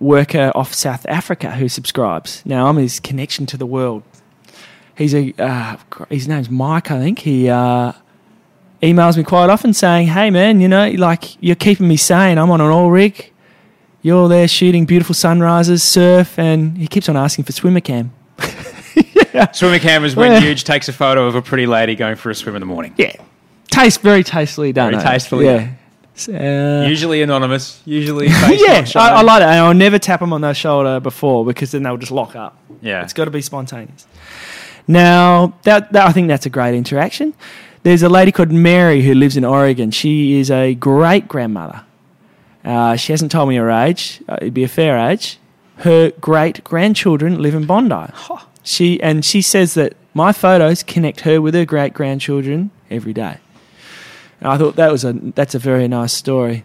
worker off South Africa who subscribes. Now I'm his connection to the world. He's a uh, his name's Mike, I think. He uh, emails me quite often saying, "Hey man, you know, like you're keeping me sane. I'm on an oil rig. You're there shooting beautiful sunrises, surf, and he keeps on asking for swimmer cam. [laughs] Swimmer cam is when [laughs] Yeah. Huge takes a photo of a pretty lady going for a swim in the morning. Yeah, taste very tastefully done. Very eh? tastefully Yeah. Uh, Usually anonymous. Usually [laughs] yeah, I, I like that. And I'll never tap them on the shoulder before because then they'll just lock up. Yeah. It's got to be spontaneous. Now, that, that I think that's a great interaction. There's a lady called Mary who lives in Oregon. She is a great grandmother. Uh, she hasn't told me her age. Uh, it'd be a fair age. Her great grandchildren live in Bondi. She and she says that my photos connect her with her great grandchildren every day. And I thought that was a that's a very nice story.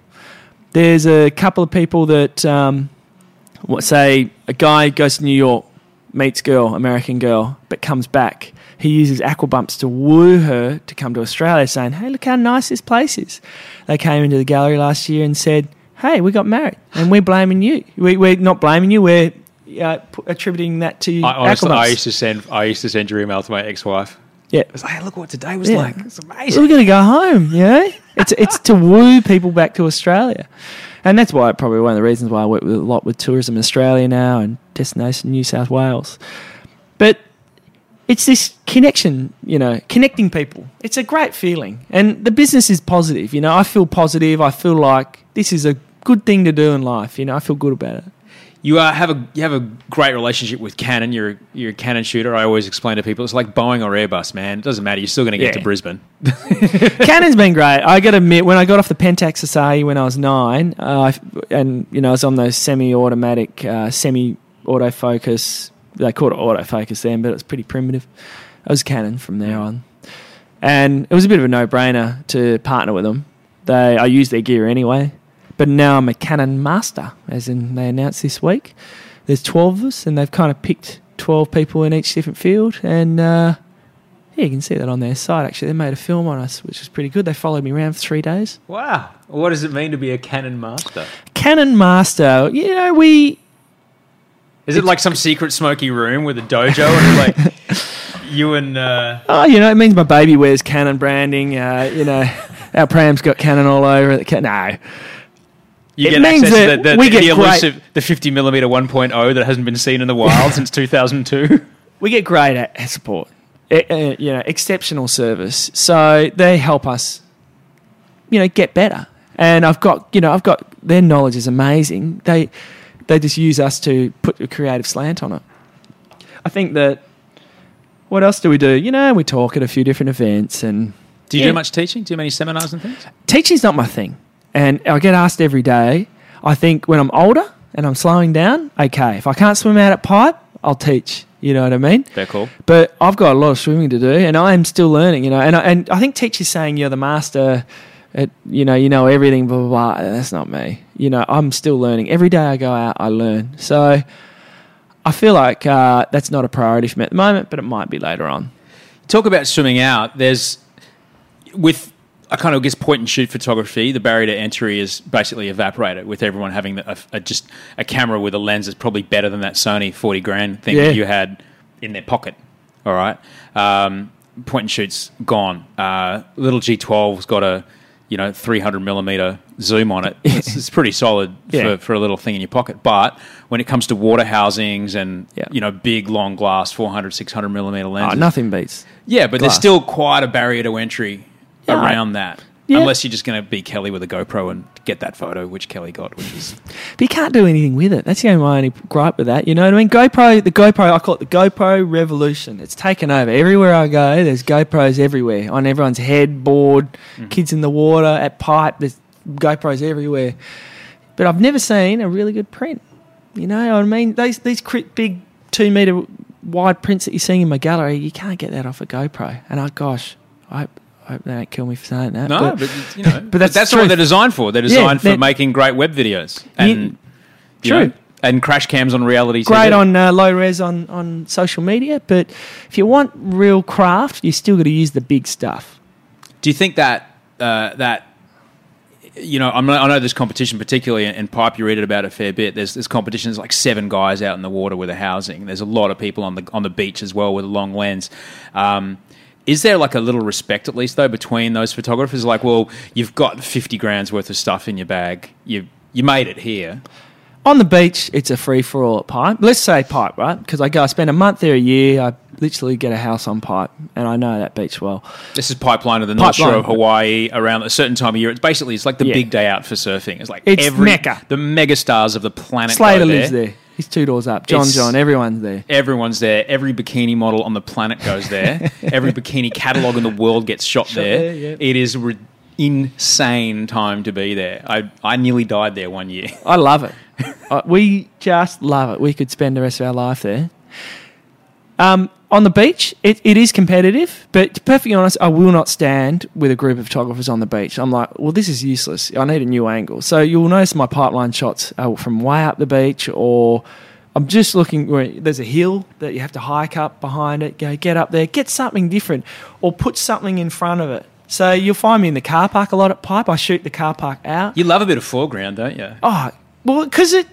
There's a couple of people that um, what say a guy goes to New York, meets girl, American girl, but comes back. He uses aquabumps to woo her to come to Australia, saying, "Hey, look how nice this place is." They came into the gallery last year and said, "Hey, we got married, and we're blaming you. We, we're not blaming you. We're uh, attributing that to you." I, honestly. I used to send I used to send your email to my ex-wife. yeah. I was like, hey, look what today was Yeah. like. It's amazing. We're going to go home, Yeah. It's, it's to woo people back to Australia. And that's why, probably one of the reasons why I work with, a lot with Tourism Australia now and Destination New South Wales. But it's this connection, you know, connecting people. It's a great feeling. And the business is positive, you know. I feel positive. I feel like this is a good thing to do in life, you know. I feel good about it. You uh, have a you have a great relationship with Canon. You're a- you're a Canon shooter. I always explain to people it's like Boeing or Airbus, man. It doesn't matter. You're still going to get Yeah. to Brisbane. [laughs] Canon's been great. I got to admit, when I got off the Pentax Asahi when I was nine, uh, and you know, I was on those semi-automatic, uh, semi-autofocus. They called it autofocus then, but it was pretty primitive. I was Canon from there on, and it was a bit of a no-brainer to partner with them. They, I use their gear anyway, but now I'm a Canon master, as in they announced this week. There's 12 of us, and they've kind of picked 12 people in each different field, and. Uh, yeah, you can see that on their site. Actually, they made a film on us, which was pretty good. They followed me around for three days. Wow. What does it mean to be a Canon master? Canon Master, you know, we Is it like some secret smoky room with a dojo and like [laughs] you and uh, oh, you know, it means my baby wears Canon branding. Uh, you know, our pram's got Canon all over it. No, you It get means access to that the, the, we the get great- elusive the 50 millimeter 1.0 that hasn't been seen in the wild since 2002? we get great at support. E- uh, you know, exceptional service. So they help us, you know, get better. And I've got, you know, I've got their knowledge is amazing. They they just use us to put a creative slant on it. I think that. What else do we do? You know, we talk at a few different events and Do you Yeah. do much teaching? Do you have any seminars and things? teaching's not my thing, and I get asked every day. I think when I'm older and I'm slowing down, okay, if I can't swim out at pipe, I'll teach. You know what I mean? Very cool. But I've got a lot of swimming to do, and I am still learning. You know, and I, and I think teachers saying you're the master. At, you know, you know everything. Blah, blah blah. That's not me. You know, I'm still learning. Every day I go out, I learn. So I feel like uh, that's not a priority for me at the moment, but it might be later on. Talk about swimming out. There's with I kind of guess point and shoot photography. The barrier to entry is basically evaporated with everyone having a, a, just a camera with a lens that's probably better than that Sony forty grand thing Yeah. that you had in their pocket. All right, um, point and shoot's gone. Uh, little G 12's got a you know 300 millimeter zoom on it. It's, it's pretty solid [laughs] Yeah. for, for a little thing in your pocket. But when it comes to water housings and Yeah. you know big long glass 400 600 millimeter Oh, lenses, nothing beats. yeah, but there's still quite a barrier to entry around that. Yeah. Unless you're just going to be Kelly with a GoPro and get that photo, which Kelly got, which is But you can't do anything with it. That's the only my only gripe with that. You know what I mean? GoPro, the GoPro, I call it the GoPro revolution. It's taken over. Everywhere I go, there's GoPros everywhere. On everyone's head, board, mm. kids in the water, at pipe, there's GoPros everywhere. But I've never seen a really good print. You know what I mean? These, these big two meter wide prints that you're seeing in my gallery, you can't get that off a GoPro. And I, gosh, I, I hope they don't kill me for saying that. No, but, but, you know, [laughs] but that's that's, the what they're designed for. They're designed for they're- making great web videos and you True. know, and crash cams on reality. great TV. on uh, low res on, on social media, but if you want real craft, you still got to use the big stuff. Do you think that uh, that you know I'm, I know there's competition, particularly in, pipe. You read it about a fair bit. There's there's competition. There's like seven guys out in the water with a housing. There's a lot of people on the on the beach as well with a long lens. Um, is there like a little respect at least though between those photographers? Like, well, you've got fifty grand's worth of stuff in your bag. You you made it here. On the beach, it's a free for all at Pipe. Let's say Pipe, right? Because I go, I spend a month there a year. I literally get a house on Pipe, and I know that beach well. This is pipeline of the North Shore of Hawaii around a certain time of year. It's basically it's like the Yeah. big day out for surfing. It's like It's every Mecca. the mega stars of the planet. Slater lives there. He's two doors up. John, It's- John, everyone's there. Everyone's there. Every bikini model on the planet goes there. [laughs] Every bikini catalog in the world gets shot, there. there, yeah. It is re- insane time to be there. I I nearly died there one year. I love it. [laughs] We just love it. We could spend the rest of our life there. Um, on the beach, it, it is competitive, but to be perfectly honest, I will not stand with a group of photographers on the beach. I'm like, well, this is useless. I need a new angle. So you'll notice my pipeline shots are from way up the beach, or I'm just looking where there's a hill that you have to hike up behind it. Go get up there, get something different, or put something in front of it. So you'll find me in the car park a lot at Pipe. I shoot the car park out. You love a bit of foreground, don't you? Oh, well, because it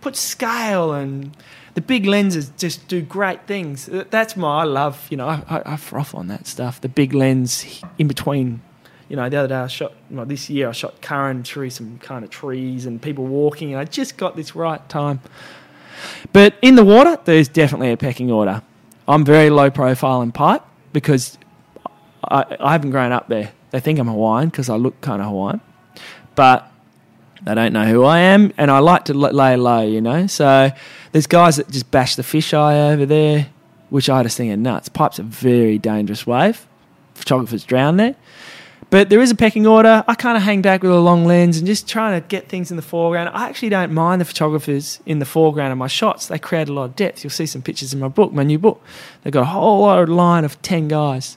puts scale and the big lenses just do great things. That's my I love. You know, I, I, froth on that stuff. The big lens in between. You know, the other day I shot. Well, this year I shot Curren through some kind of trees and people walking, and I just got this right time. But in the water, there's definitely a pecking order. I'm very low profile in pipe because I, I haven't grown up there. They think I'm Hawaiian because I look kind of Hawaiian, but they don't know who I am, and I like to lay low, you know. So there's guys that just bash the fisheye over there, which I just think are nuts. Pipe's a very dangerous wave. Photographers drown there. But there is a pecking order. I kind of hang back with a long lens and just trying to get things in the foreground. I actually don't mind the photographers in the foreground of my shots. They create a lot of depth. You'll see some pictures in my book, my new book. They've got a whole lot of line of 10 guys.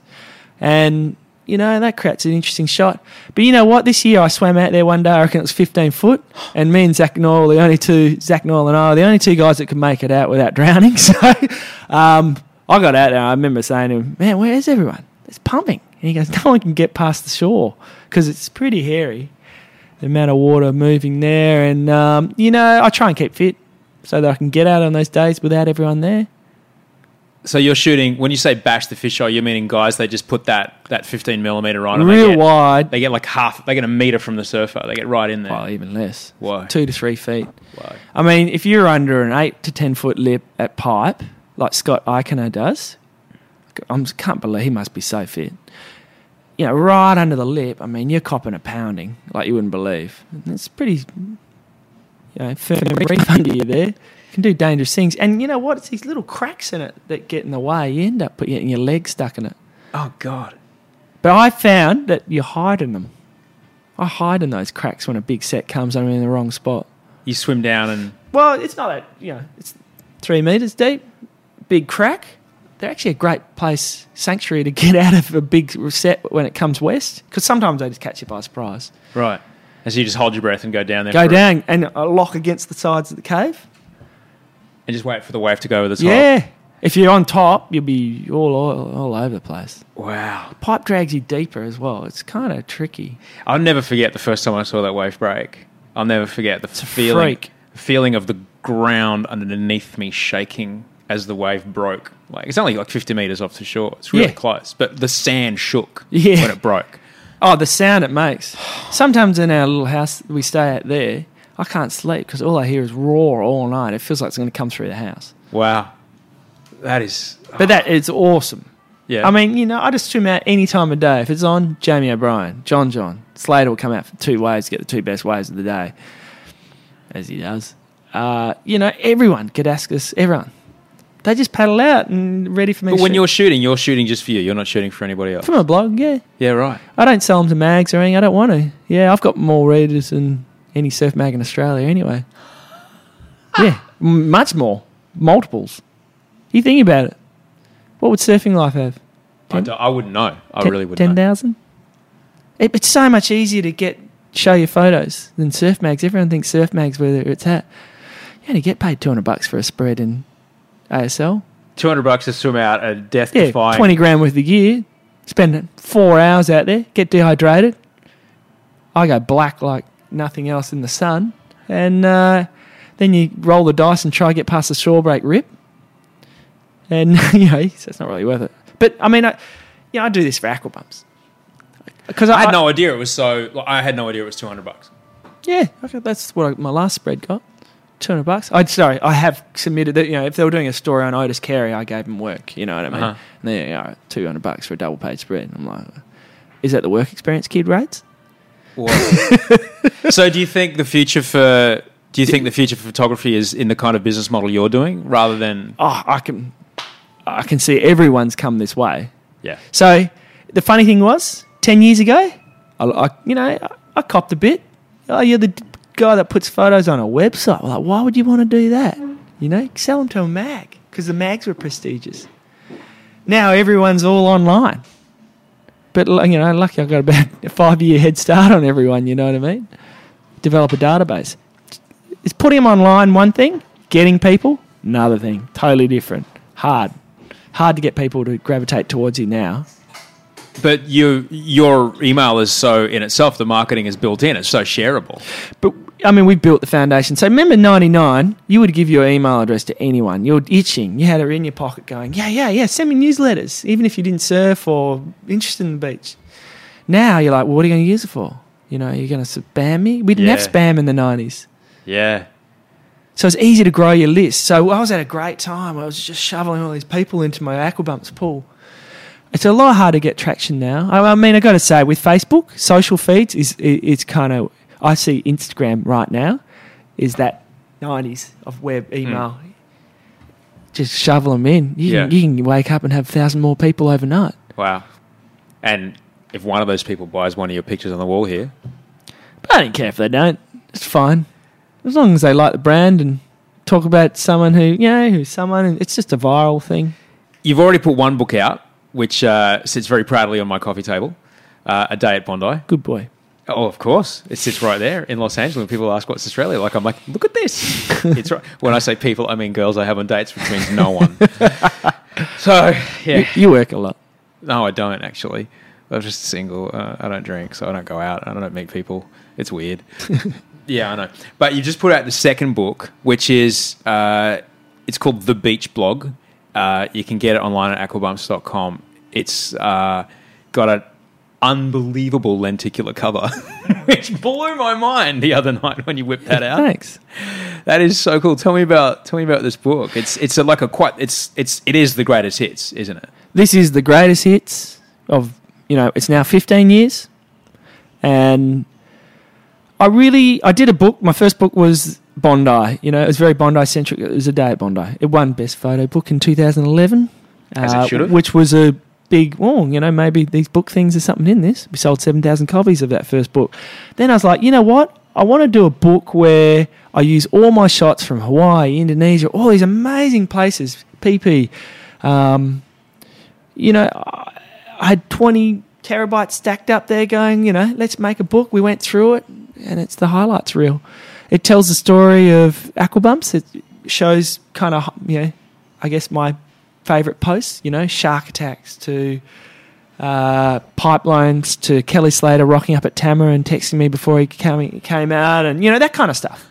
And, you know, that creates an interesting shot. But you know what? This year I swam out there one day, I reckon it was 15 foot. And me and Zak Noyle, the only two, Zak Noyle and I, are the only two guys that could make it out without [laughs] drowning. So um, I got out there. I remember saying to him, man, where's everyone? It's pumping. And he goes, no one can get past the shore because it's pretty hairy. The amount of water moving there. And, um, you know, I try and keep fit so that I can get out on those days without everyone there. So you're shooting when you say bash the fisheye, you're meaning guys they just put that that 15 millimeter on and Real they get, wide. They get like half. They get a meter from the surfer. They get right in there. Well, even less. Why? Two to three feet. Why? I mean, if you're under an eight to ten foot lip at pipe, like Scott Aichner does, I can't believe he must be so fit. You know, right under the lip. I mean, you're copping a pounding like you wouldn't believe. It's pretty, you know, firm reef under you there. Can do dangerous things. And you know what? It's these little cracks in it that get in the way. You end up putting your leg stuck in it. Oh God. But I found that you hide in them. I hide in those cracks when a big set comes. I'm in the wrong spot. You swim down and Well, it's not that, you know, it's three metres deep, big crack. They're actually a great place, sanctuary to get [laughs] out of a big set when it comes west, because sometimes they just catch you by surprise. right. And so you just hold your breath and go down there. Go down and uh, lock against the sides of the cave. And just wait for the wave to go over the top. Yeah. If you're on top, you'll be all, all, all over the place. Wow. Pipe drags you deeper as well. It's kind of tricky. I'll never forget the first time I saw that wave break. I'll never forget the feeling, freak. feeling of the ground underneath me shaking as the wave broke. Like it's only like 50 meters off the shore. It's really Yeah. close, but the sand shook Yeah. when it broke. Oh, the sound it makes. [sighs] Sometimes in our little house we stay at there, I can't sleep because all I hear is roar all night. It feels like it's going to come through the house. Wow. That is But that it's awesome. yeah. I mean, you know, I just swim out any time of day. If it's on, Jamie O'Brien, John John, Slater will come out for two waves, get the two best waves of the day, as he does. Uh, you know, everyone, Gudauskas, everyone. They just paddle out and ready for me. but to when shoot. you're shooting, you're shooting just for you. You're not shooting for anybody else. from a blog, yeah, Yeah, right. I don't sell them to mags or anything. I don't want to. Yeah, I've got more readers than any surf mag in Australia anyway. yeah, much more. Multiples. You think about it. What would Surfing Life have? I, I wouldn't know. I really wouldn't. Ten know. thousand. It, it's so much easier to get show your photos than surf mags. Everyone thinks surf mags where it's at. You only get paid two hundred bucks for a spread in ASL. Two hundred bucks to swim out a death Yeah, defying. twenty grand worth of gear. Spend four hours out there, get dehydrated. I go black like nothing else in the sun, and uh, then you roll the dice and try to get past the shore break rip. And [laughs] you know, so it's not really worth it. But I mean, I, yeah, I do this for aqua bumps because I had no idea it was so. Like, I had no idea it was two hundred bucks. Yeah, okay, that's what I, my last spread got. Two hundred bucks. I sorry, I have submitted that. You know, if they were doing a story on Otis Carey, I gave them work. You know what I mean? Uh-huh. And they, you know, two hundred bucks for a double page spread. I'm like, is that the work experience kid rates? [laughs] so, do you think the future for do you think the future for photography is in the kind of business model you're doing, rather than Oh, I can, I can see everyone's come this way. yeah? So the funny thing was, ten years ago, I, I you know, I, I copped a bit. Oh, you're the guy that puts photos on a website. Like, why would you want to do that? You know, sell them to a mag because the mags were prestigious. Now everyone's all online. But you know, lucky I've got about a five year head start on everyone. You know what I mean? Develop a database. Is putting them online one thing? Getting people another thing. Totally different. Hard. Hard to get people to gravitate towards you now. But you, your email is so in itself. The marketing is built in. It's so shareable. But I mean, we built the foundation. So remember, ninety nine, you would give your email address to anyone. You're itching. You had it in your pocket, going, yeah, yeah, yeah. Send me newsletters, even if you didn't surf or interested in the beach. Now you're like, well, what are you going to use it for? You know, you're going to spam me. We didn't have spam in the nineties, Yeah. so it's easy to grow your list. So I was at a great time. I was just shoveling all these people into my aquabumps pool. It's a lot harder to get traction now. I, I mean, I got to say, with Facebook, social feeds is it's kind of. I see Instagram right now is that nineties of web email. Just shovel them in. You, Yeah. can, you can wake up and have a thousand more people overnight. Wow. And if one of those people buys one of your pictures on the wall here, But I don't care if they don't. It's fine as long as they like the brand and talk about someone who you know who's someone. And it's just a viral thing. you've already put one book out, which uh, sits very proudly on my coffee table. Uh, a day at Bondi. Good boy. Oh, of course. It sits right there in Los Angeles. When people ask what's Australia like, I'm like, look at this. [laughs] it's right. When I say people, I mean girls I have on dates, which means no one. [laughs] so, yeah. You, you work a lot. No, I don't actually. I'm just single. Uh, I don't drink, so I don't go out. I don't meet people. It's weird. [laughs] yeah, I know. But you just put out the second book, which is uh, it's called The Beach Blog. Uh, you can get it online at aquabumps.com. It's uh, got an unbelievable lenticular cover, [laughs] which blew my mind the other night when you whipped that out. Thanks. That is so cool. Tell me about tell me about this book. It's it's a, like a quite it's it's it is the greatest hits, isn't it? This is the greatest hits of you know. It's now 15 years, and I really I did a book. My first book was Bondi. You know, it was very Bondi centric. It was a day at Bondi. It won best photo book in 2011, As it uh, should have. which was a big. Oh, you know, maybe these book things there's something in this. We sold 7,000 copies of that first book. Then I was like, you know what? I want to do a book where I use all my shots from Hawaii, Indonesia, all these amazing places. PP. Um, you know, I I had 20 terabytes stacked up there going, you know, let's make a book. We went through it and it's the highlights reel. It tells the story of Aquabumps. It shows kind of, you know, I guess my favorite posts, you know, shark attacks to uh, pipelines to Kelly Slater rocking up at Tamara and texting me before he came, came out and, you know, that kind of stuff.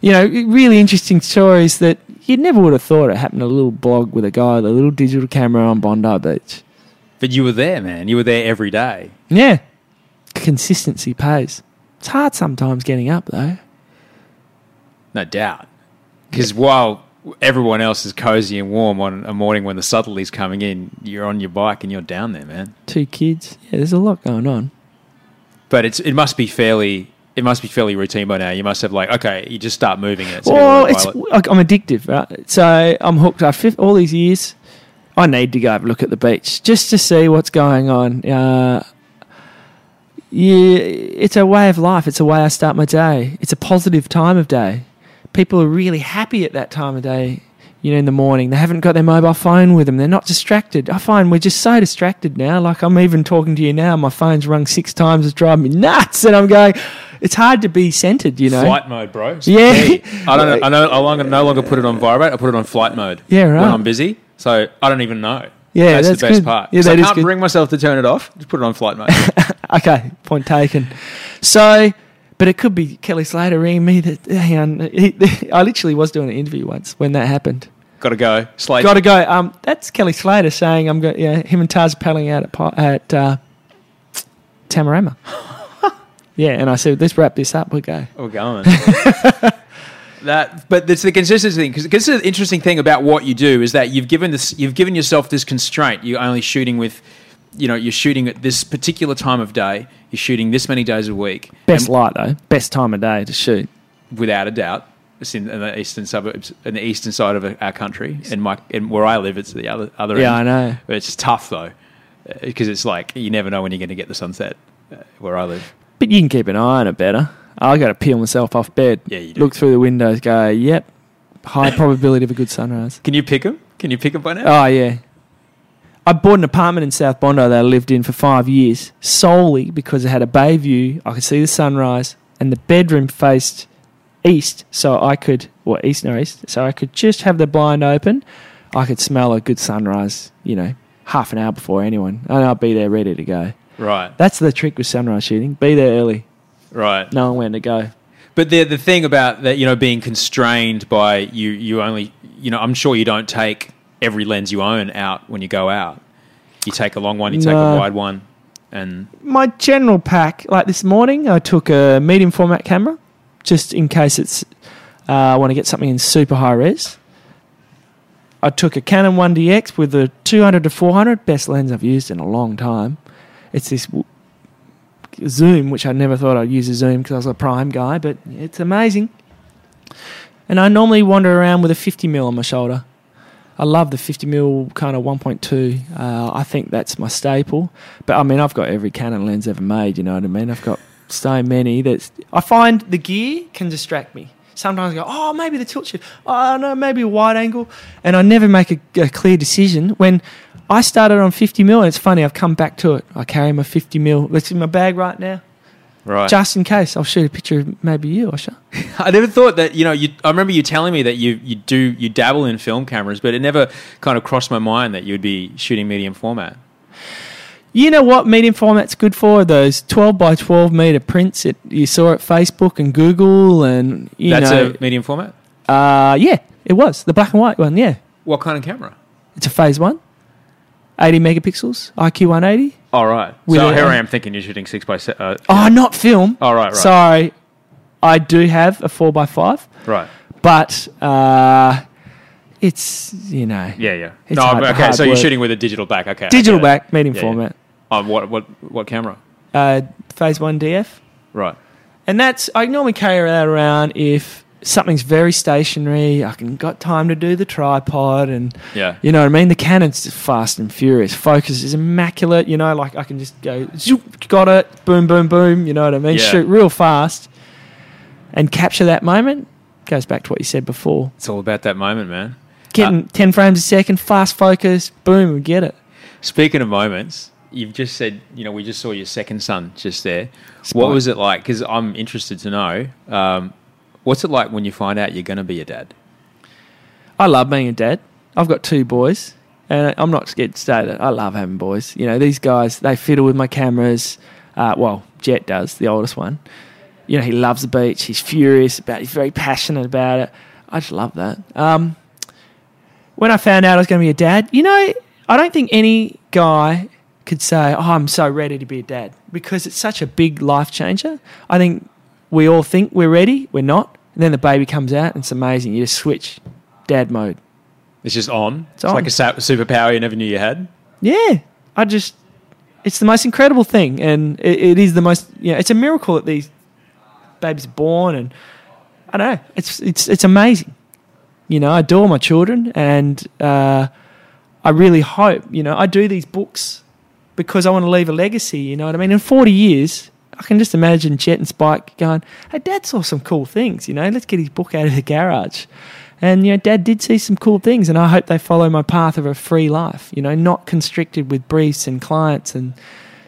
You know, really interesting stories that you never would have thought it happened. A little blog with a guy with a little digital camera on Bondi Beach. But you were there, man. You were there every day. Yeah. Consistency pays. It's hard sometimes getting up, though. No doubt. Because while everyone else is cozy and warm on a morning when the southerly's coming in, you're on your bike and you're down there, man. Two kids. Yeah, there's a lot going on. But it's it must be fairly it must be fairly routine by now. You must have like okay, you just start moving it. Well, it's like I'm addictive, right? So I'm hooked. After all these years, I need to go have a look at the beach just to see what's going on. Uh, yeah, it's a way of life. It's a way I start my day. It's a positive time of day. People are really happy at that time of day. you know, in the morning. They haven't got their mobile phone with them. They're not distracted. I find we're just so distracted now. Like I'm even talking to you now. My phone's rung six times. It's driving me nuts. And I'm going, it's hard to be centered, you know. Flight mode, bro. Yeah. [laughs] I don't know. I know. I longer, no longer put it on vibrate. I put it on flight mode. Yeah, right. When I'm busy, so I don't even know. Yeah, that's, that's the best good. part. Yeah, that I can't good. bring myself to turn it off. Just put it on flight mode. [laughs] Okay, point taken. So, but it could be Kelly Slater ringing me. That hang on, he, [laughs] I literally was doing an interview once when that happened. Got to go. Slater. Got to go. Um, that's Kelly Slater saying I'm going. Yeah, him and Taz are paddling out at at uh, Tamarama. [laughs] yeah, and I said, let's wrap this up. We go. We're going. [laughs] that, but it's the consistency thing because this is the interesting thing about what you do is that you've given this, you've given yourself this constraint. You're only shooting with, you know, you're shooting at this particular time of day. You're shooting this many days a week. Best And light though. Best time of day to shoot. without a doubt. It's in, in the eastern suburbs, in the eastern side of our country, and my and where I live, it's the other other Yeah, end. I know. But it's tough though, because it's like you never know when you're going to get the sunset uh, where I live. But you can keep an eye on it better. I got to peel myself off bed. Yeah, you do. Look through the windows. Go. Yep. High probability of a good sunrise. Can you pick them? Can you pick them by now? Oh yeah. I bought an apartment in South Bondi that I lived in for five years solely because it had a bay view. I could see the sunrise, and the bedroom faced east, so I could, well, east nor east, so I could just have the blind open. I could smell a good sunrise, you know, half an hour before anyone, and I'll be there ready to go. Right, That's the trick with sunrise shooting. Be there early, right. knowing when to go. But the the thing about that, you know, being constrained by you, you only, you know, I'm sure you don't take every lens you own out when you go out. You take a long one, you take No. a wide one, and my general pack, like this morning, I took a medium format camera just in case it's uh, I want to get something in super high res. I took a Canon 1DX with a 200 to 400, best lens I've used in a long time. It's this w- zoom, which I never thought I'd use a zoom because I was a prime guy, but it's amazing. And I normally wander around with a 50 mil on my shoulder. I love the 50 mil kind of 1.2. Uh, I think that's my staple. But I mean, I've got every Canon lens ever made. You know what I mean? I've got so many that I find the gear can distract me. Sometimes I go, oh, maybe the tilt shift. Oh no, maybe a wide angle, and I never make a, a clear decision. When I started on 50 mil, and it's funny, I've come back to it. I carry my 50 mil. It's in my bag right now, right. just in case. I'll shoot a picture of maybe you, Osher. [laughs] I never thought that you know. You, I remember you telling me that you you do you dabble in film cameras, but it never kind of crossed my mind that you'd be shooting medium format. You know what medium format's good for? Those 12 by 12 meter prints. It, you saw at Facebook and Google, and you That's know, a medium format. uh, yeah, it was the black and white one. Yeah, What kind of camera? it's a phase one, 80 megapixels, IQ 180. All right. With so a- here I am thinking you're shooting six by se- uh, Oh, not film. Oh, right, right. Sorry, I do have a four by five, right. but uh, it's you know Yeah, yeah. It's no, hard- okay. hard so you're work. shooting with a digital back. Okay. I digital get it. back medium Yeah, yeah. format. On what what what camera? Uh, phase one DF. Right. And that's I normally carry that around if something's very stationary. I can got time to do the tripod, and Yeah. you know what I mean. The Canon's fast and furious. Focus is immaculate. You know, like I can just go, zoop, got it, boom, boom, boom. You know what I mean? Yeah. Shoot real fast and capture that moment. Goes back to what you said before. It's all about that moment, man. Getting ten frames a second, fast focus, boom, we get it. Speaking of moments, you've just said, you know, we just saw your second son just there. What was it like? Because I'm interested to know. Um, what's it like when you find out you're going to be a dad? I love being a dad. I've got two boys, and I'm not scared to say that. I love having boys. You know, these guys, they fiddle with my cameras. Uh, well, Jet does, the oldest one. You know, he loves the beach. He's furious about it. He's very passionate about it. I just love that. Um, when I found out I was going to be a dad, you know, I don't think any guy could say, "Oh, I'm so ready to be a dad," because it's such a big life changer. I think we all think we're ready, we're not, and then the baby comes out, and it's amazing. You just switch dad mode. It's just on. It's, on. like a superpower you never knew you had. Yeah, I just, it's the most incredible thing, and it, it is the most, you know, it's a miracle that these babies are born, and I don't know, it's it's it's amazing. You know, I adore my children, and uh, I really hope, you know, I do these books because I want to leave a legacy. You know what I mean? In forty years, I can just imagine Jet and Spike going, "Hey, Dad saw some cool things. You know, let's get his book out of the garage." And you know, Dad did see some cool things, and I hope they follow my path of a free life. You know, not constricted with briefs and clients, and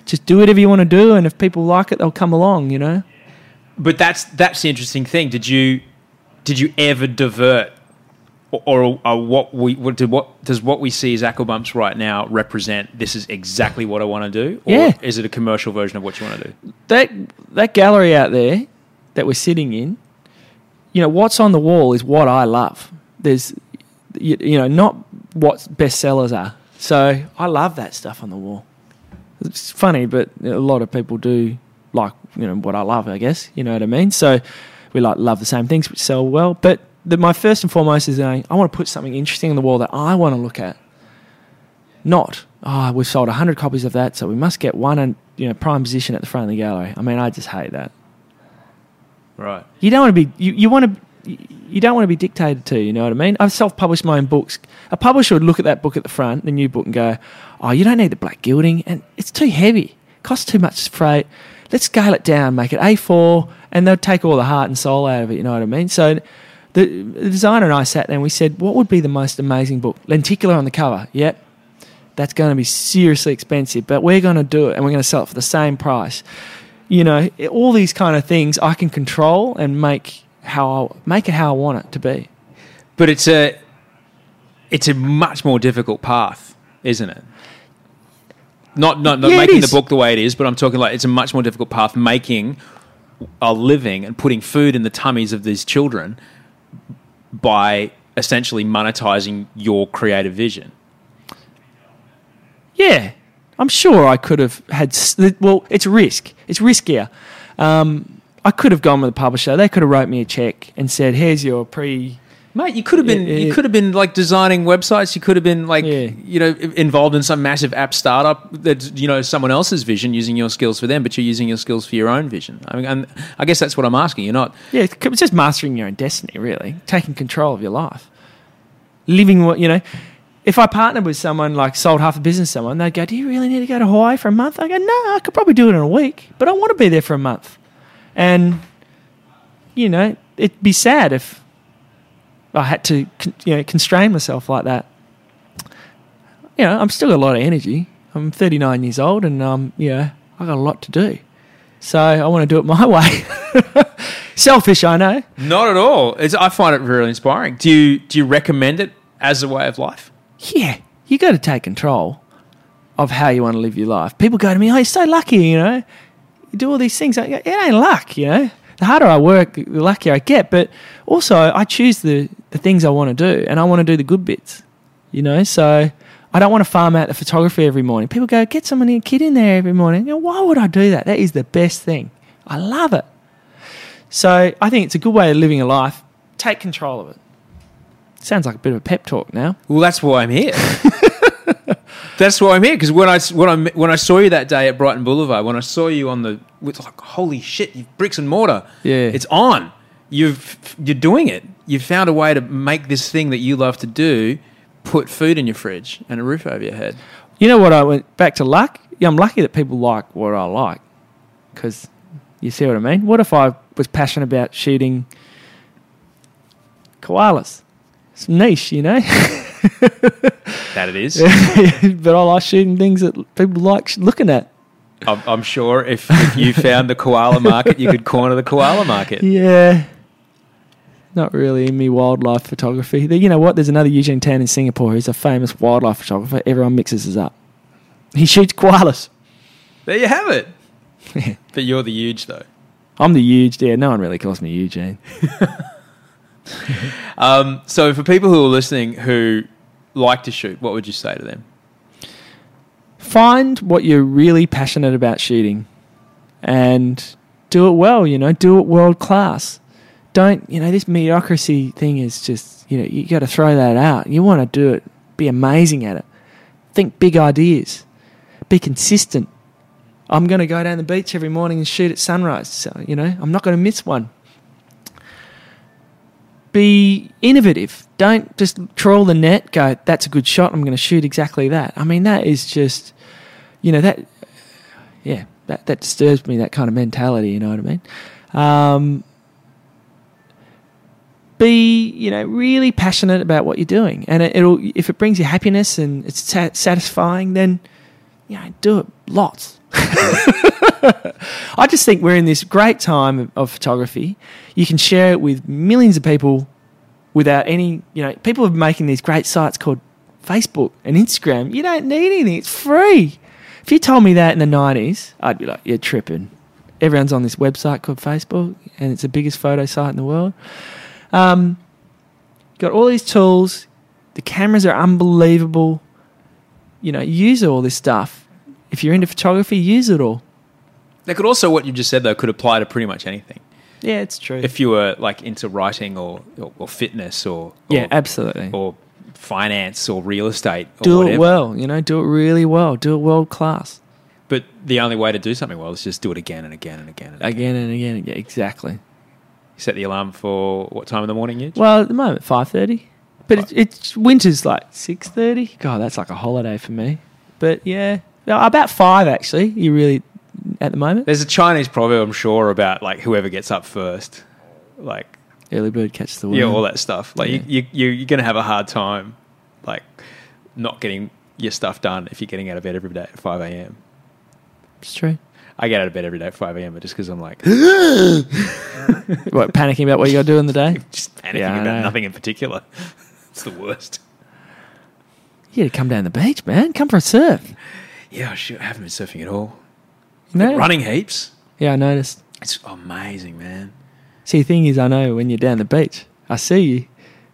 just do whatever you want to do. And if people like it, they'll come along. You know. But that's that's the interesting thing. Did you did you ever divert, or, or, or what we what, did what does what we see as aquabumps right now represent? This is exactly what I want to do. Or Yeah. Is it a commercial version of what you want to do? that that gallery out there that we're sitting in, you know, what's on the wall is what I love. There's, you, you know, not what bestsellers are. So I love that stuff on the wall. It's funny, but a lot of people do like you know what I love. I guess you know what I mean. So we like love the same things which sell well. But the, my first and foremost is going. I want to put something interesting on the wall that I want to look at. Not oh we've sold hundred copies of that, so we must get one and you know prime position at the front of the gallery. I mean, I just hate that. Right. You don't want to be you, you want to you don't want to be dictated to. You know what I mean? I've self-published my own books. A publisher would look at that book at the front, the new book, and go, "Oh, you don't need the black gilding, and it's too heavy. Costs too much freight. Let's scale it down, make it A4, and they'll take all the heart and soul out of it. You know what I mean? So." The, the designer and I sat there and we said, "What would be the most amazing book? Lenticular on the cover. Yep, that's going to be seriously expensive, but we're going to do it and we're going to sell it for the same price. You know, all these kind of things I can control and make how I, make it how I want it to be. But it's a it's a much more difficult path, isn't it? Not not, not Yeah, making the book the way it is, but I'm talking like it's a much more difficult path making a living and putting food in the tummies of these children by essentially monetizing your creative vision. Yeah, I'm sure I could have had. Well, it's risk. It's riskier. Um, I could have gone with a publisher. They could have wrote me a check and said, "Here's your pre." Mate, you could have been Yeah, you could have been like designing websites. You could have been like you know involved in some massive app startup that's you know someone else's vision, using your skills for them, but you're using your skills for your own vision. I mean, and I guess that's what I'm asking. You're not Yeah, it's just mastering your own destiny, really, taking control of your life, living what you know. If I partnered with someone like sold half the business to someone, they'd go, "Do you really need to go to Hawaii for a month?" I go, "No, I could probably do it in a week, but I want to be there for a month." And you know, it'd be sad if I had to, you know, constrain myself like that. You know, I'm still got a lot of energy. I'm 39 years old, and um, yeah, I got a lot to do. So I want to do it my [laughs] way. Selfish, I know. not at all. It's, I find it really inspiring. Do you do you recommend it as a way of life? Yeah, you got to take control of how you want to live your life. People go to me, "Oh, you're so lucky," you know. You do all these things. I go, it ain't luck, you know. The harder I work, the luckier I get. But also, I choose the the things I want to do, and I want to do the good bits, you know. So I don't want to farm out the photography every morning. People go, "Get someone a kid in there every morning." You know, why would I do that? That is the best thing. I love it. So I think it's a good way of living a life. Take control of it. Sounds like a bit of a pep talk now. Well, that's why I'm here. [laughs] that's why I'm here because when I when I when I saw you that day at Brighton Boulevard, when I saw you on the with like holy shit, you've bricks and mortar. Yeah. it's on. You've you're doing it. You've found a way to make this thing that you love to do, put food in your fridge and a roof over your head. You know what? I went back to luck. Yeah, I'm lucky that people like what I like because you see what I mean. What if I was passionate about shooting koalas? It's niche, you know. [laughs] [laughs] That it is. [laughs] but I like shooting things that people like looking at. I'm, I'm sure if, if you found the koala market, you could corner the koala market. Yeah. Not really in me wildlife photography. You know what? There's another Eugene Tan in Singapore who's a famous wildlife photographer. Everyone mixes us up. He shoots koalas. There you have it. [laughs] but you're the huge though. I'm the huge. Yeah, no one really calls me Eugene. Um, so for people who are listening who like to shoot, what would you say to them? find what you're really passionate about shooting and do it well, you know, do it world class. Don't, you know, this mediocrity thing is just, you know, you got to throw that out. You want to do it, be amazing at it. Think big ideas. Be consistent. I'm going to go down the beach every morning and shoot at sunrise. So, you know, I'm not going to miss one. Be innovative. Don't just trawl the net, go, that's a good shot, I'm going to shoot exactly that. I mean, that is just, you know, that, yeah, that, that disturbs me, that kind of mentality, you know what I mean? Um, be you know really passionate about what you're doing, and it, it'll if it brings you happiness and it's sa- satisfying, then you know do it lots. [laughs] I just think we're in this great time of, photography. You can share it with millions of people without any, you know, people are making these great sites called Facebook and Instagram. You don't need anything, it's free. If you told me that in the 90s, I'd be like, you're tripping. Everyone's on this website called Facebook, and it's the biggest photo site in the world. Um, got all these tools. The cameras are unbelievable. You know, use all this stuff. If you're into photography, use it all. That could also, what you just said though, could apply to pretty much anything. Yeah, it's true. If you were like into writing or or, or fitness or, yeah, absolutely. or finance or real estate, or do whatever. it well. You know, do it really well. Do it world class. But the only way to do something well is just do it again and again and again. And again. Again and again. Yeah, exactly. You set the alarm for what time in the morning? You Well, at the moment, five thirty, but it's, it's winter's like six thirty. God, that's like a holiday for me. But Yeah, about five actually. You really at the moment There's a Chinese proverb, I'm sure, about like whoever gets up first, like early bird catches the worm. yeah, all that stuff. Like Yeah. you, you, you're going to have a hard time, like not getting your stuff done if you're getting out of bed every day at 5 a.m. It's true. I get out of bed every day at 5 a.m. but just because I'm like [gasps] [laughs] What panicking about what you got to do in the day? [laughs] just panicking Yeah, about nothing in particular. [laughs] It's the worst. You got to come down the beach, man. Come for a surf. Yeah, sure. I haven't been surfing at all. Running heaps. Yeah, I noticed. It's amazing, man. See, the thing is, I know when you're down the beach, I see you.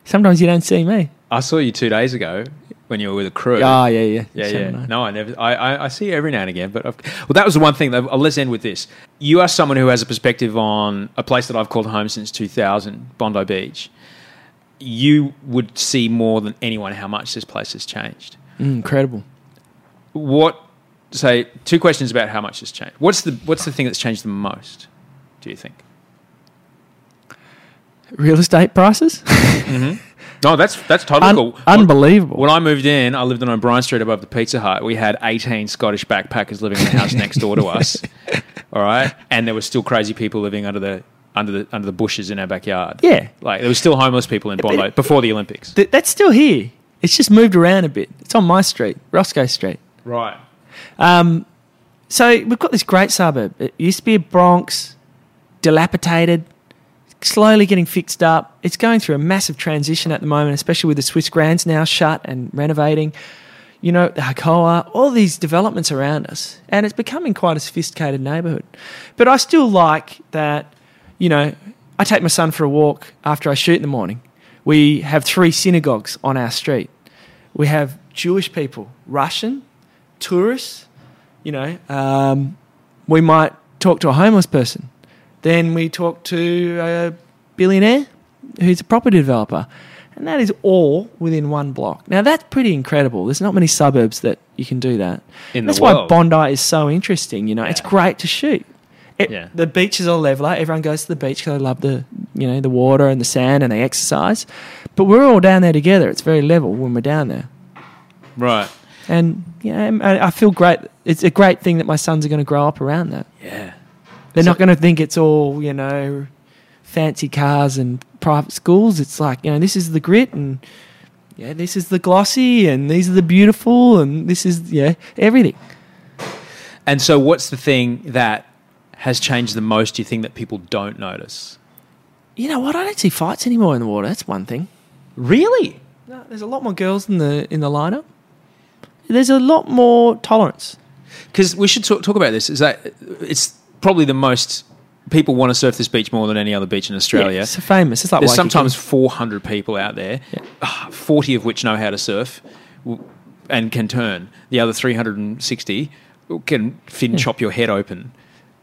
Sometimes you don't see me. I saw you two days ago when you were with a crew. Oh, yeah, yeah. Yeah, yeah. No, I never. I, I, I see you every now and again, but I've, well, that was the one thing. That, let's end with this. You are someone who has a perspective on a place that I've called home since 2000, Bondi Beach. You would see more than anyone how much this place has changed. Mm, incredible. What? Say two questions about how much has changed. What's the What's the thing that's changed the most? Do you think? Real estate prices? Mm-hmm. No, that's that's totally Un- cool. unbelievable. When I moved in, I lived on O'Brien Street above the Pizza Hut. We had 18 Scottish backpackers living in the house next door to us. [laughs] All right, and there were still crazy people living under the under the under the bushes in our backyard. Yeah. like there were still homeless people in Bondi before the Olympics. Th- that's still here. It's just moved around a bit. It's on my street, Roscoe Street. Right. Um, so we've got this great suburb. It used to be a Bronx, dilapidated, slowly getting fixed up. It's going through a massive transition at the moment, especially with the Swiss Grands now shut and renovating. You know, the Hakoah, all these developments around us, and it's becoming quite a sophisticated neighbourhood. But I still like that, you know, I take my son for a walk after I shoot in the morning. We have three synagogues on our street. We have Jewish people, Russian, tourists, you know, um, we might talk to a homeless person. Then we talk to a billionaire who's a property developer. And that is all within one block. Now, that's pretty incredible. There's not many suburbs that you can do that. In the that's why world. Bondi is so interesting. You know, it's great to shoot. It, Yeah. The beaches are leveler. Everyone goes to the beach because they love the, you know, the water and the sand and they exercise. But we're all down there together. It's very level when we're down there. Right. And yeah, I I feel great. It's a great thing that my sons are going to grow up around that. Yeah. They're not going to think it's all you know, fancy cars and private schools. It's like you know, this is the grit, and yeah, this is the glossy, and these are the beautiful, and this is yeah, everything. And so, what's the thing that has changed the most? Do you think that people don't notice? You know what? I don't see fights anymore in the water. That's one thing. Really? No, there's a lot more girls in the in the lineup. There's a lot more tolerance. Because we should talk, talk about this. Is that it's probably the most people want to surf this beach more than any other beach in Australia. Yeah, it's famous. It's like There's Waikiki. sometimes 400 people out there, ah, 40 of which know how to surf and can turn. The other 360 can fin chop your head open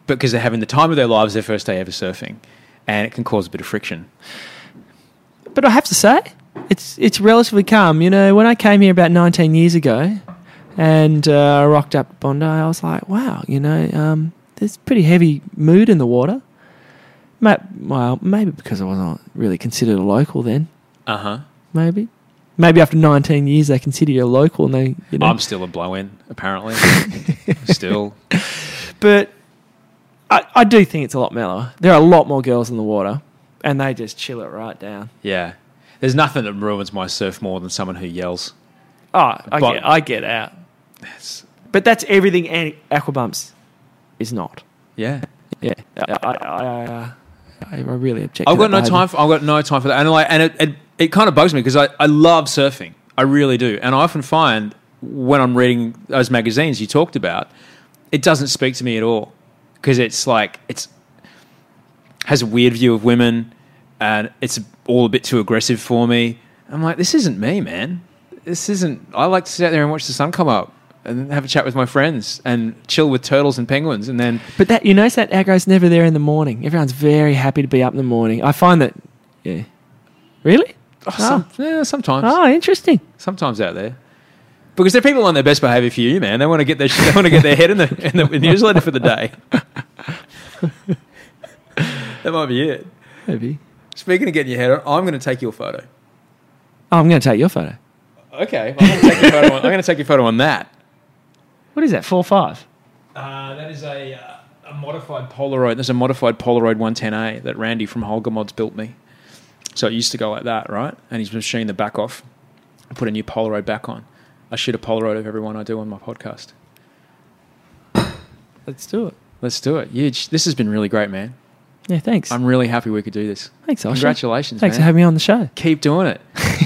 because they're having the time of their lives their first day ever surfing, and it can cause a bit of friction. But I have to say, it's it's relatively calm. You know, when I came here about 19 years ago, and uh, I rocked up Bondi, I was like, wow, you know, um, there's pretty heavy mood in the water. Ma- Well, maybe because I wasn't really considered a local then. Uh huh. Maybe, maybe after 19 years they consider you a local, and they, you know. I'm still a blow in, apparently. [laughs] still. but I, I do think it's a lot mellower. There are a lot more girls in the water. and they just chill it right down. Yeah. There's nothing that ruins my surf more than someone who yells. Oh, I But- get, I get out. But that's everything Aquabumps is not. Yeah. Yeah, I, I, I, uh, I really object. I've to got that no time. For, I've got no time for that, and like, and it, it, it kind of bugs me because I, I love surfing. I really do, and I often find when I'm reading those magazines you talked about, it doesn't speak to me at all because it's like it's has a weird view of women, and it's all a bit too aggressive for me. I'm like, this isn't me, man. This isn't. I like to sit out there and watch the sun come up and have a chat with my friends and chill with turtles and penguins, and then But that you notice that aggro's never there in the morning. Everyone's very happy to be up in the morning. I find that. Yeah. Really? oh, ah. some, yeah, sometimes. Oh, interesting. sometimes out there. Because they're people on their best behaviour for you, man. They want to get their they want to get their head in the in the newsletter for the day. [laughs] that might be it. Maybe. Speaking of getting your head on, I'm going to take your photo. Oh, I'm going to take your photo. Okay, I'm going to take your photo. On, I'm going to take your photo on that. What is that? Four five. Uh, that is a uh, a modified Polaroid. There's a modified Polaroid 110A that Randy from Holgamods built me. So it used to go like that, right? And he's machined the back off and put a new Polaroid back on. I shoot a Polaroid of everyone I do on my podcast. Let's do it. Let's do it. Huge. This has been really great, man. Yeah, thanks. I'm really happy we could do this. thanks, Osher. Congratulations, Thanks man. for having me on the show. Keep doing it.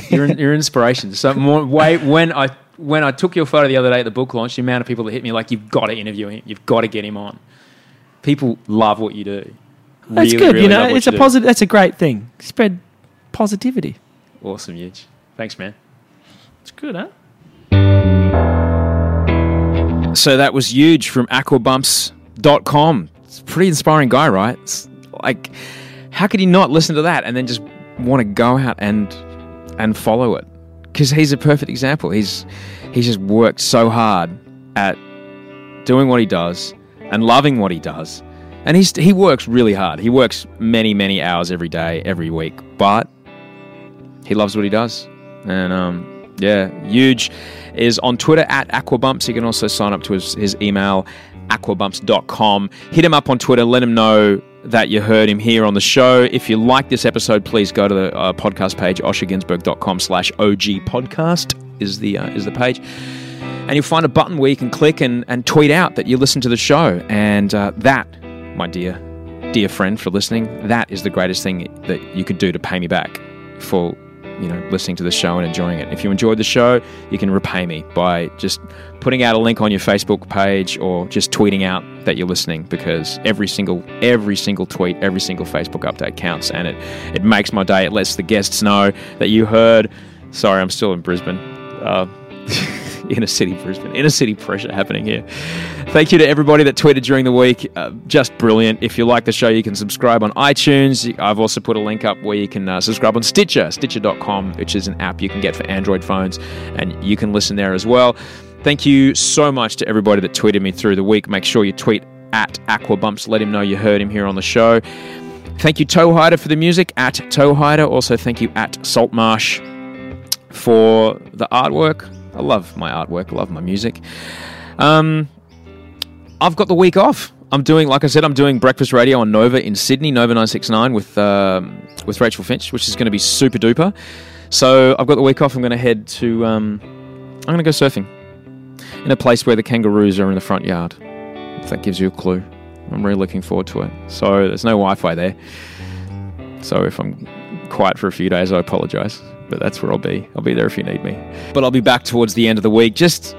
You're an, you're an inspiration. So more, way, when I when I took your photo the other day at the book launch, the amount of people that hit me like, you've got to interview him. You've got to get him on. People love what you do. That's Really, good. really you know, it's you a positive. That's a great thing. Spread positivity. Awesome, huge. Thanks, man. It's good, huh? So that was huge from aquabumps.com. It's a pretty inspiring guy, right? It's like, how could he not listen to that and then just want to go out and and follow it? Because he's a perfect example. He's he's just worked so hard at doing what he does and loving what he does. And he's he works really hard. He works many, many hours every day, every week. But he loves what he does. And um, yeah, huge is on Twitter at Aquabumps. You can also sign up to his, his email, aquabumps.com. Hit him up on Twitter. Let him know that you heard him here on the show. If you like this episode, please go to the uh, podcast page, oshergunsberg.com slash OG podcast is the, uh, is the page. And you'll find a button where you can click and, and tweet out that you listen to the show. And uh, that, my dear, dear friend for listening, that is the greatest thing that you could do to pay me back for you know listening to the show and enjoying it. If you enjoyed the show, you can repay me by just putting out a link on your Facebook page or just tweeting out that you're listening because every single every single tweet, every single Facebook update counts and it it makes my day. It lets the guests know that you heard. Sorry, I'm still in Brisbane. Uh, [laughs] [laughs] inner city Brisbane, inner city pressure happening here. Thank you to everybody that tweeted during the week. Uh, just brilliant. If you like the show, you can subscribe on iTunes. I've also put a link up where you can uh, subscribe on Stitcher, stitcher.com, which is an app you can get for Android phones, and you can listen there as well. Thank you so much to everybody that tweeted me through the week. Make sure you tweet at Aquabumps. Let him know you heard him here on the show. Thank you, Toehider, for the music at Toehider. Also, thank you at Saltmarsh for the artwork. I love my artwork, I love my music. Um, I've got the week off. I'm doing, like I said, I'm doing breakfast radio on Nova in Sydney, Nova 969 with um, with Rachel Finch, which is going to be super duper. So I've got the week off. I'm going to head to, um, I'm going to go surfing in a place where the kangaroos are in the front yard. If that gives you a clue, I'm really looking forward to it. So there's no Wi-Fi there. So if I'm quiet for a few days, I apologise. But that's where I'll be. I'll be there if you need me. But I'll be back towards the end of the week. Just,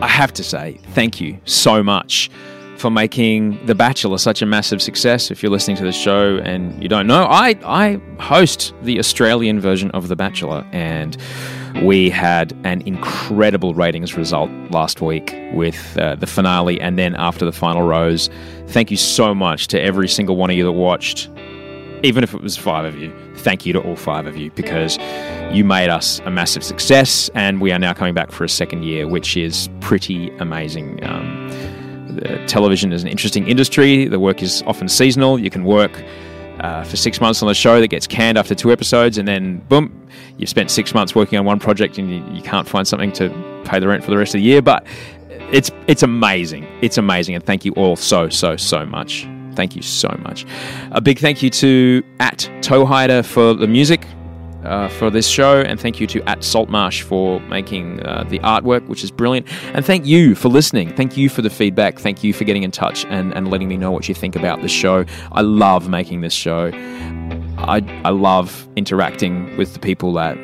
I have to say, thank you so much for making The Bachelor such a massive success. If you're listening to the show and you don't know, I, I host the Australian version of The Bachelor, and we had an incredible ratings result last week with uh, the finale and then after the final rose. Thank you so much to every single one of you that watched even if it was five of you, thank you to all five of you because you made us a massive success, and we are now coming back for a second year, which is pretty amazing. Um, television is an interesting industry. The work is often seasonal. You can work uh, for six months on a show that gets canned after two episodes, and then boom, you've spent six months working on one project, and you, you can't find something to pay the rent for the rest of the year. But it's it's amazing. It's amazing, and thank you all so so so much Thank you so much. A big thank you to at Toehider for the music. Uh, for this show, and thank you to at Saltmarsh for making uh, the artwork, which is brilliant. And thank you for listening. Thank you for the feedback. Thank you for getting in touch and, and letting me know what you think about the show. I love making this show. I, I love interacting with the people that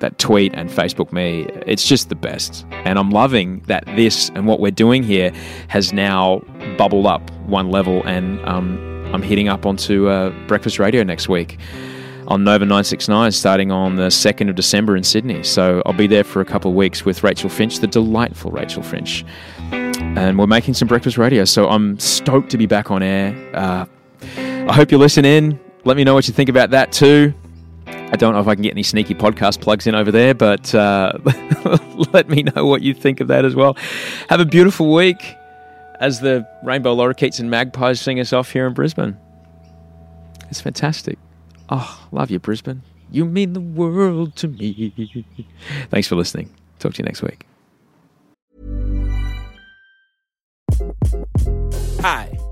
that tweet and Facebook me. It's just the best. And I'm loving that this and what we're doing here has now bubbled up one level, and um, I'm hitting up onto uh, Breakfast Radio next week on Nova 969 starting on the 2nd of December in Sydney. So I'll be there for a couple of weeks with Rachel Finch, the delightful Rachel Finch. And we're making some breakfast radio. So I'm stoked to be back on air. Uh, I hope you listen in. Let me know what you think about that too. I don't know if I can get any sneaky podcast plugs in over there, but uh, [laughs] let me know what you think of that as well. Have a beautiful week as the Rainbow Lorikeets and Magpies sing us off here in Brisbane. It's fantastic. Oh, love you, Brisbane. You mean the world to me. Thanks for listening. Talk to you next week. Hi,